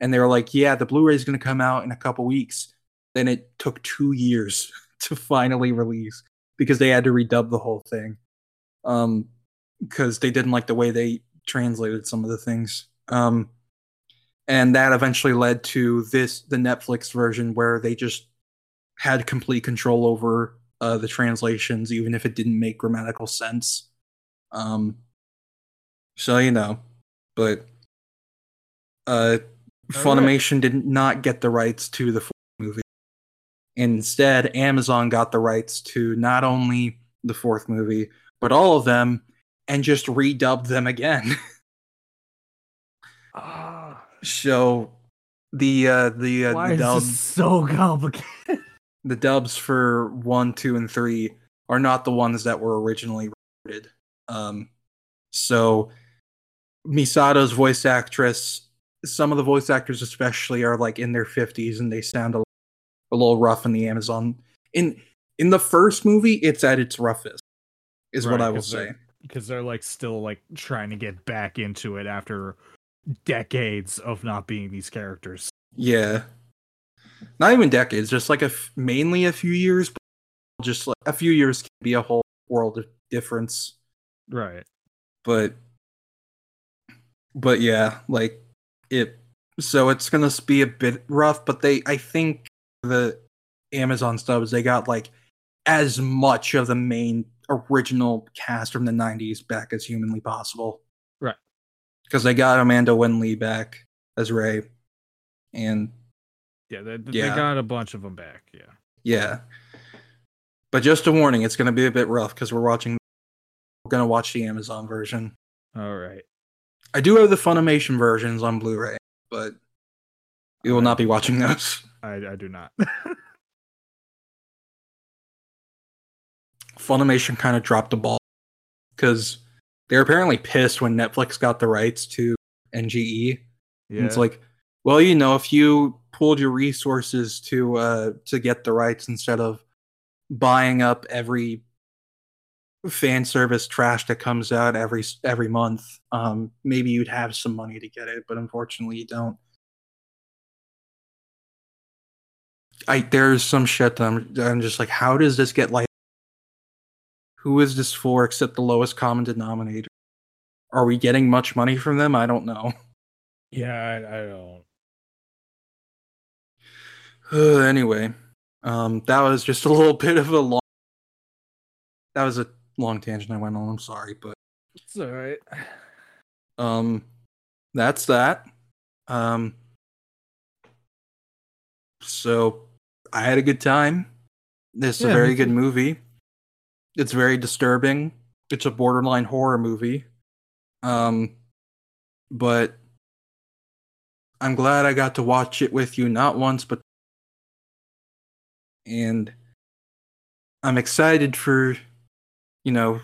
and they were like, "Yeah, the Blu-ray is going to come out in a couple weeks." Then it took two years to finally release because they had to redub the whole thing. um, because they didn't like the way they translated some of the things. Um, and that eventually led to this the Netflix version where they just had complete control over uh, the translations, even if it didn't make grammatical sense. Um, so you know, but uh, Funimation did not get the rights to the fourth movie. Instead, Amazon got the rights to not only the fourth movie, but all of them, and just redubbed them again. Ah, so the uh, the uh, why the this so complicated? the dubs for one, two, and three are not the ones that were originally recorded. Um, so Misato's voice actress, some of the voice actors especially are like in their fifties and they sound a, a little rough in the Amazon. In in the first movie, it's at its roughest, is what I will say. Because they're like still like trying to get back into it after decades of not being these characters. Yeah, not even decades, just like a f- mainly a few years. But just like a few years can be a whole world of difference. Right. but but yeah like it so it's gonna be a bit rough but they i think the amazon stubs they got like as much of the main original cast from the 90s back as humanly possible Right. because they got amanda winn-lee back as rei and Yeah, they, they Yeah. got a bunch of them back. Yeah. yeah but just a warning it's gonna be a bit rough because we're watching we're gonna watch the amazon version All right. I do have the Funimation versions on Blu-ray, but we will not be watching those. I I do not. Funimation kind of dropped the ball because they're apparently pissed when Netflix got the rights to NGE. yeah. And it's like, well, you know, if you pooled your resources to uh to get the rights instead of buying up every fan service trash that comes out every every month, um, maybe you'd have some money to get it, but unfortunately, you don't. I there's some shit that I'm I'm just like, how does this get like? Who is this for except the lowest common denominator? Are we getting much money from them? I don't know. yeah, I, I don't. Uh, anyway, um, that was just a little bit of a long. That was a long tangent I went on. I'm sorry, but It's all right. um, that's that. Um, so I had a good time. This is a very good movie. It's very disturbing. It's a borderline horror movie. Um, but I'm glad I got to watch it with you not once but and I'm excited for you know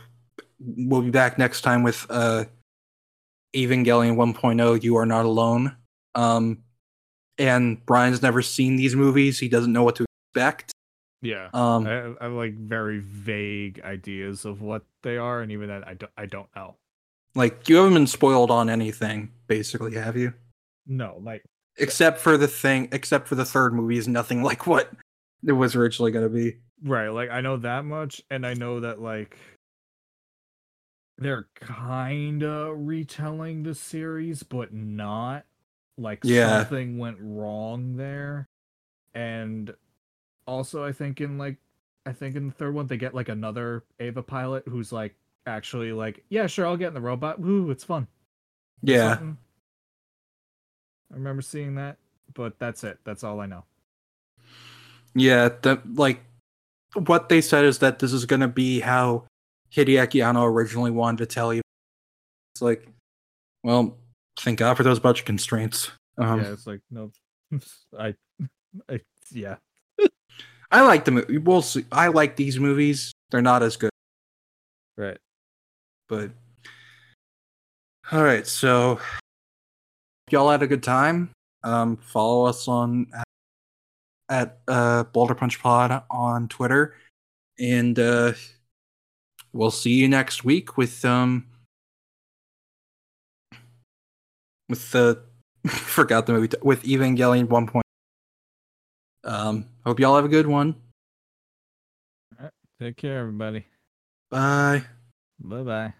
we'll be back next time with uh Evangelion 1.0 You Are Not Alone. Um and Brian's never seen these movies. He doesn't know what to expect. Yeah. Um I, I have like very vague ideas of what they are, and even that I don't I don't know. like you haven't been spoiled on anything basically, have you? No, like Except for the thing except for the third movie is nothing like what it was originally going to be. right, like I know that much, and I know that like they're kind of retelling the series, but not. Like Yeah. something went wrong there, and also I think in like I think in the third one they get like another Eva pilot who's like actually like yeah sure I'll get in the robot woo it's fun Yeah. something. I remember seeing that, but that's it. That's all I know. Yeah, that like what they said is that this is going to be how Hideaki Anno originally wanted to tell you. It's like, well, thank God for those budget constraints. Um, yeah, it's like no, I, I, yeah, I like the movie. We'll see. I like these movies. They're not as good, right. but all right. So y'all had a good time. Um, follow us on at uh, Boulder Punch Pod on Twitter, and uh, we'll see you next week with um with the forgot the movie t- with Evangelion one point. Um, hope y'all have a good one. Take care, everybody. Bye. Bye bye.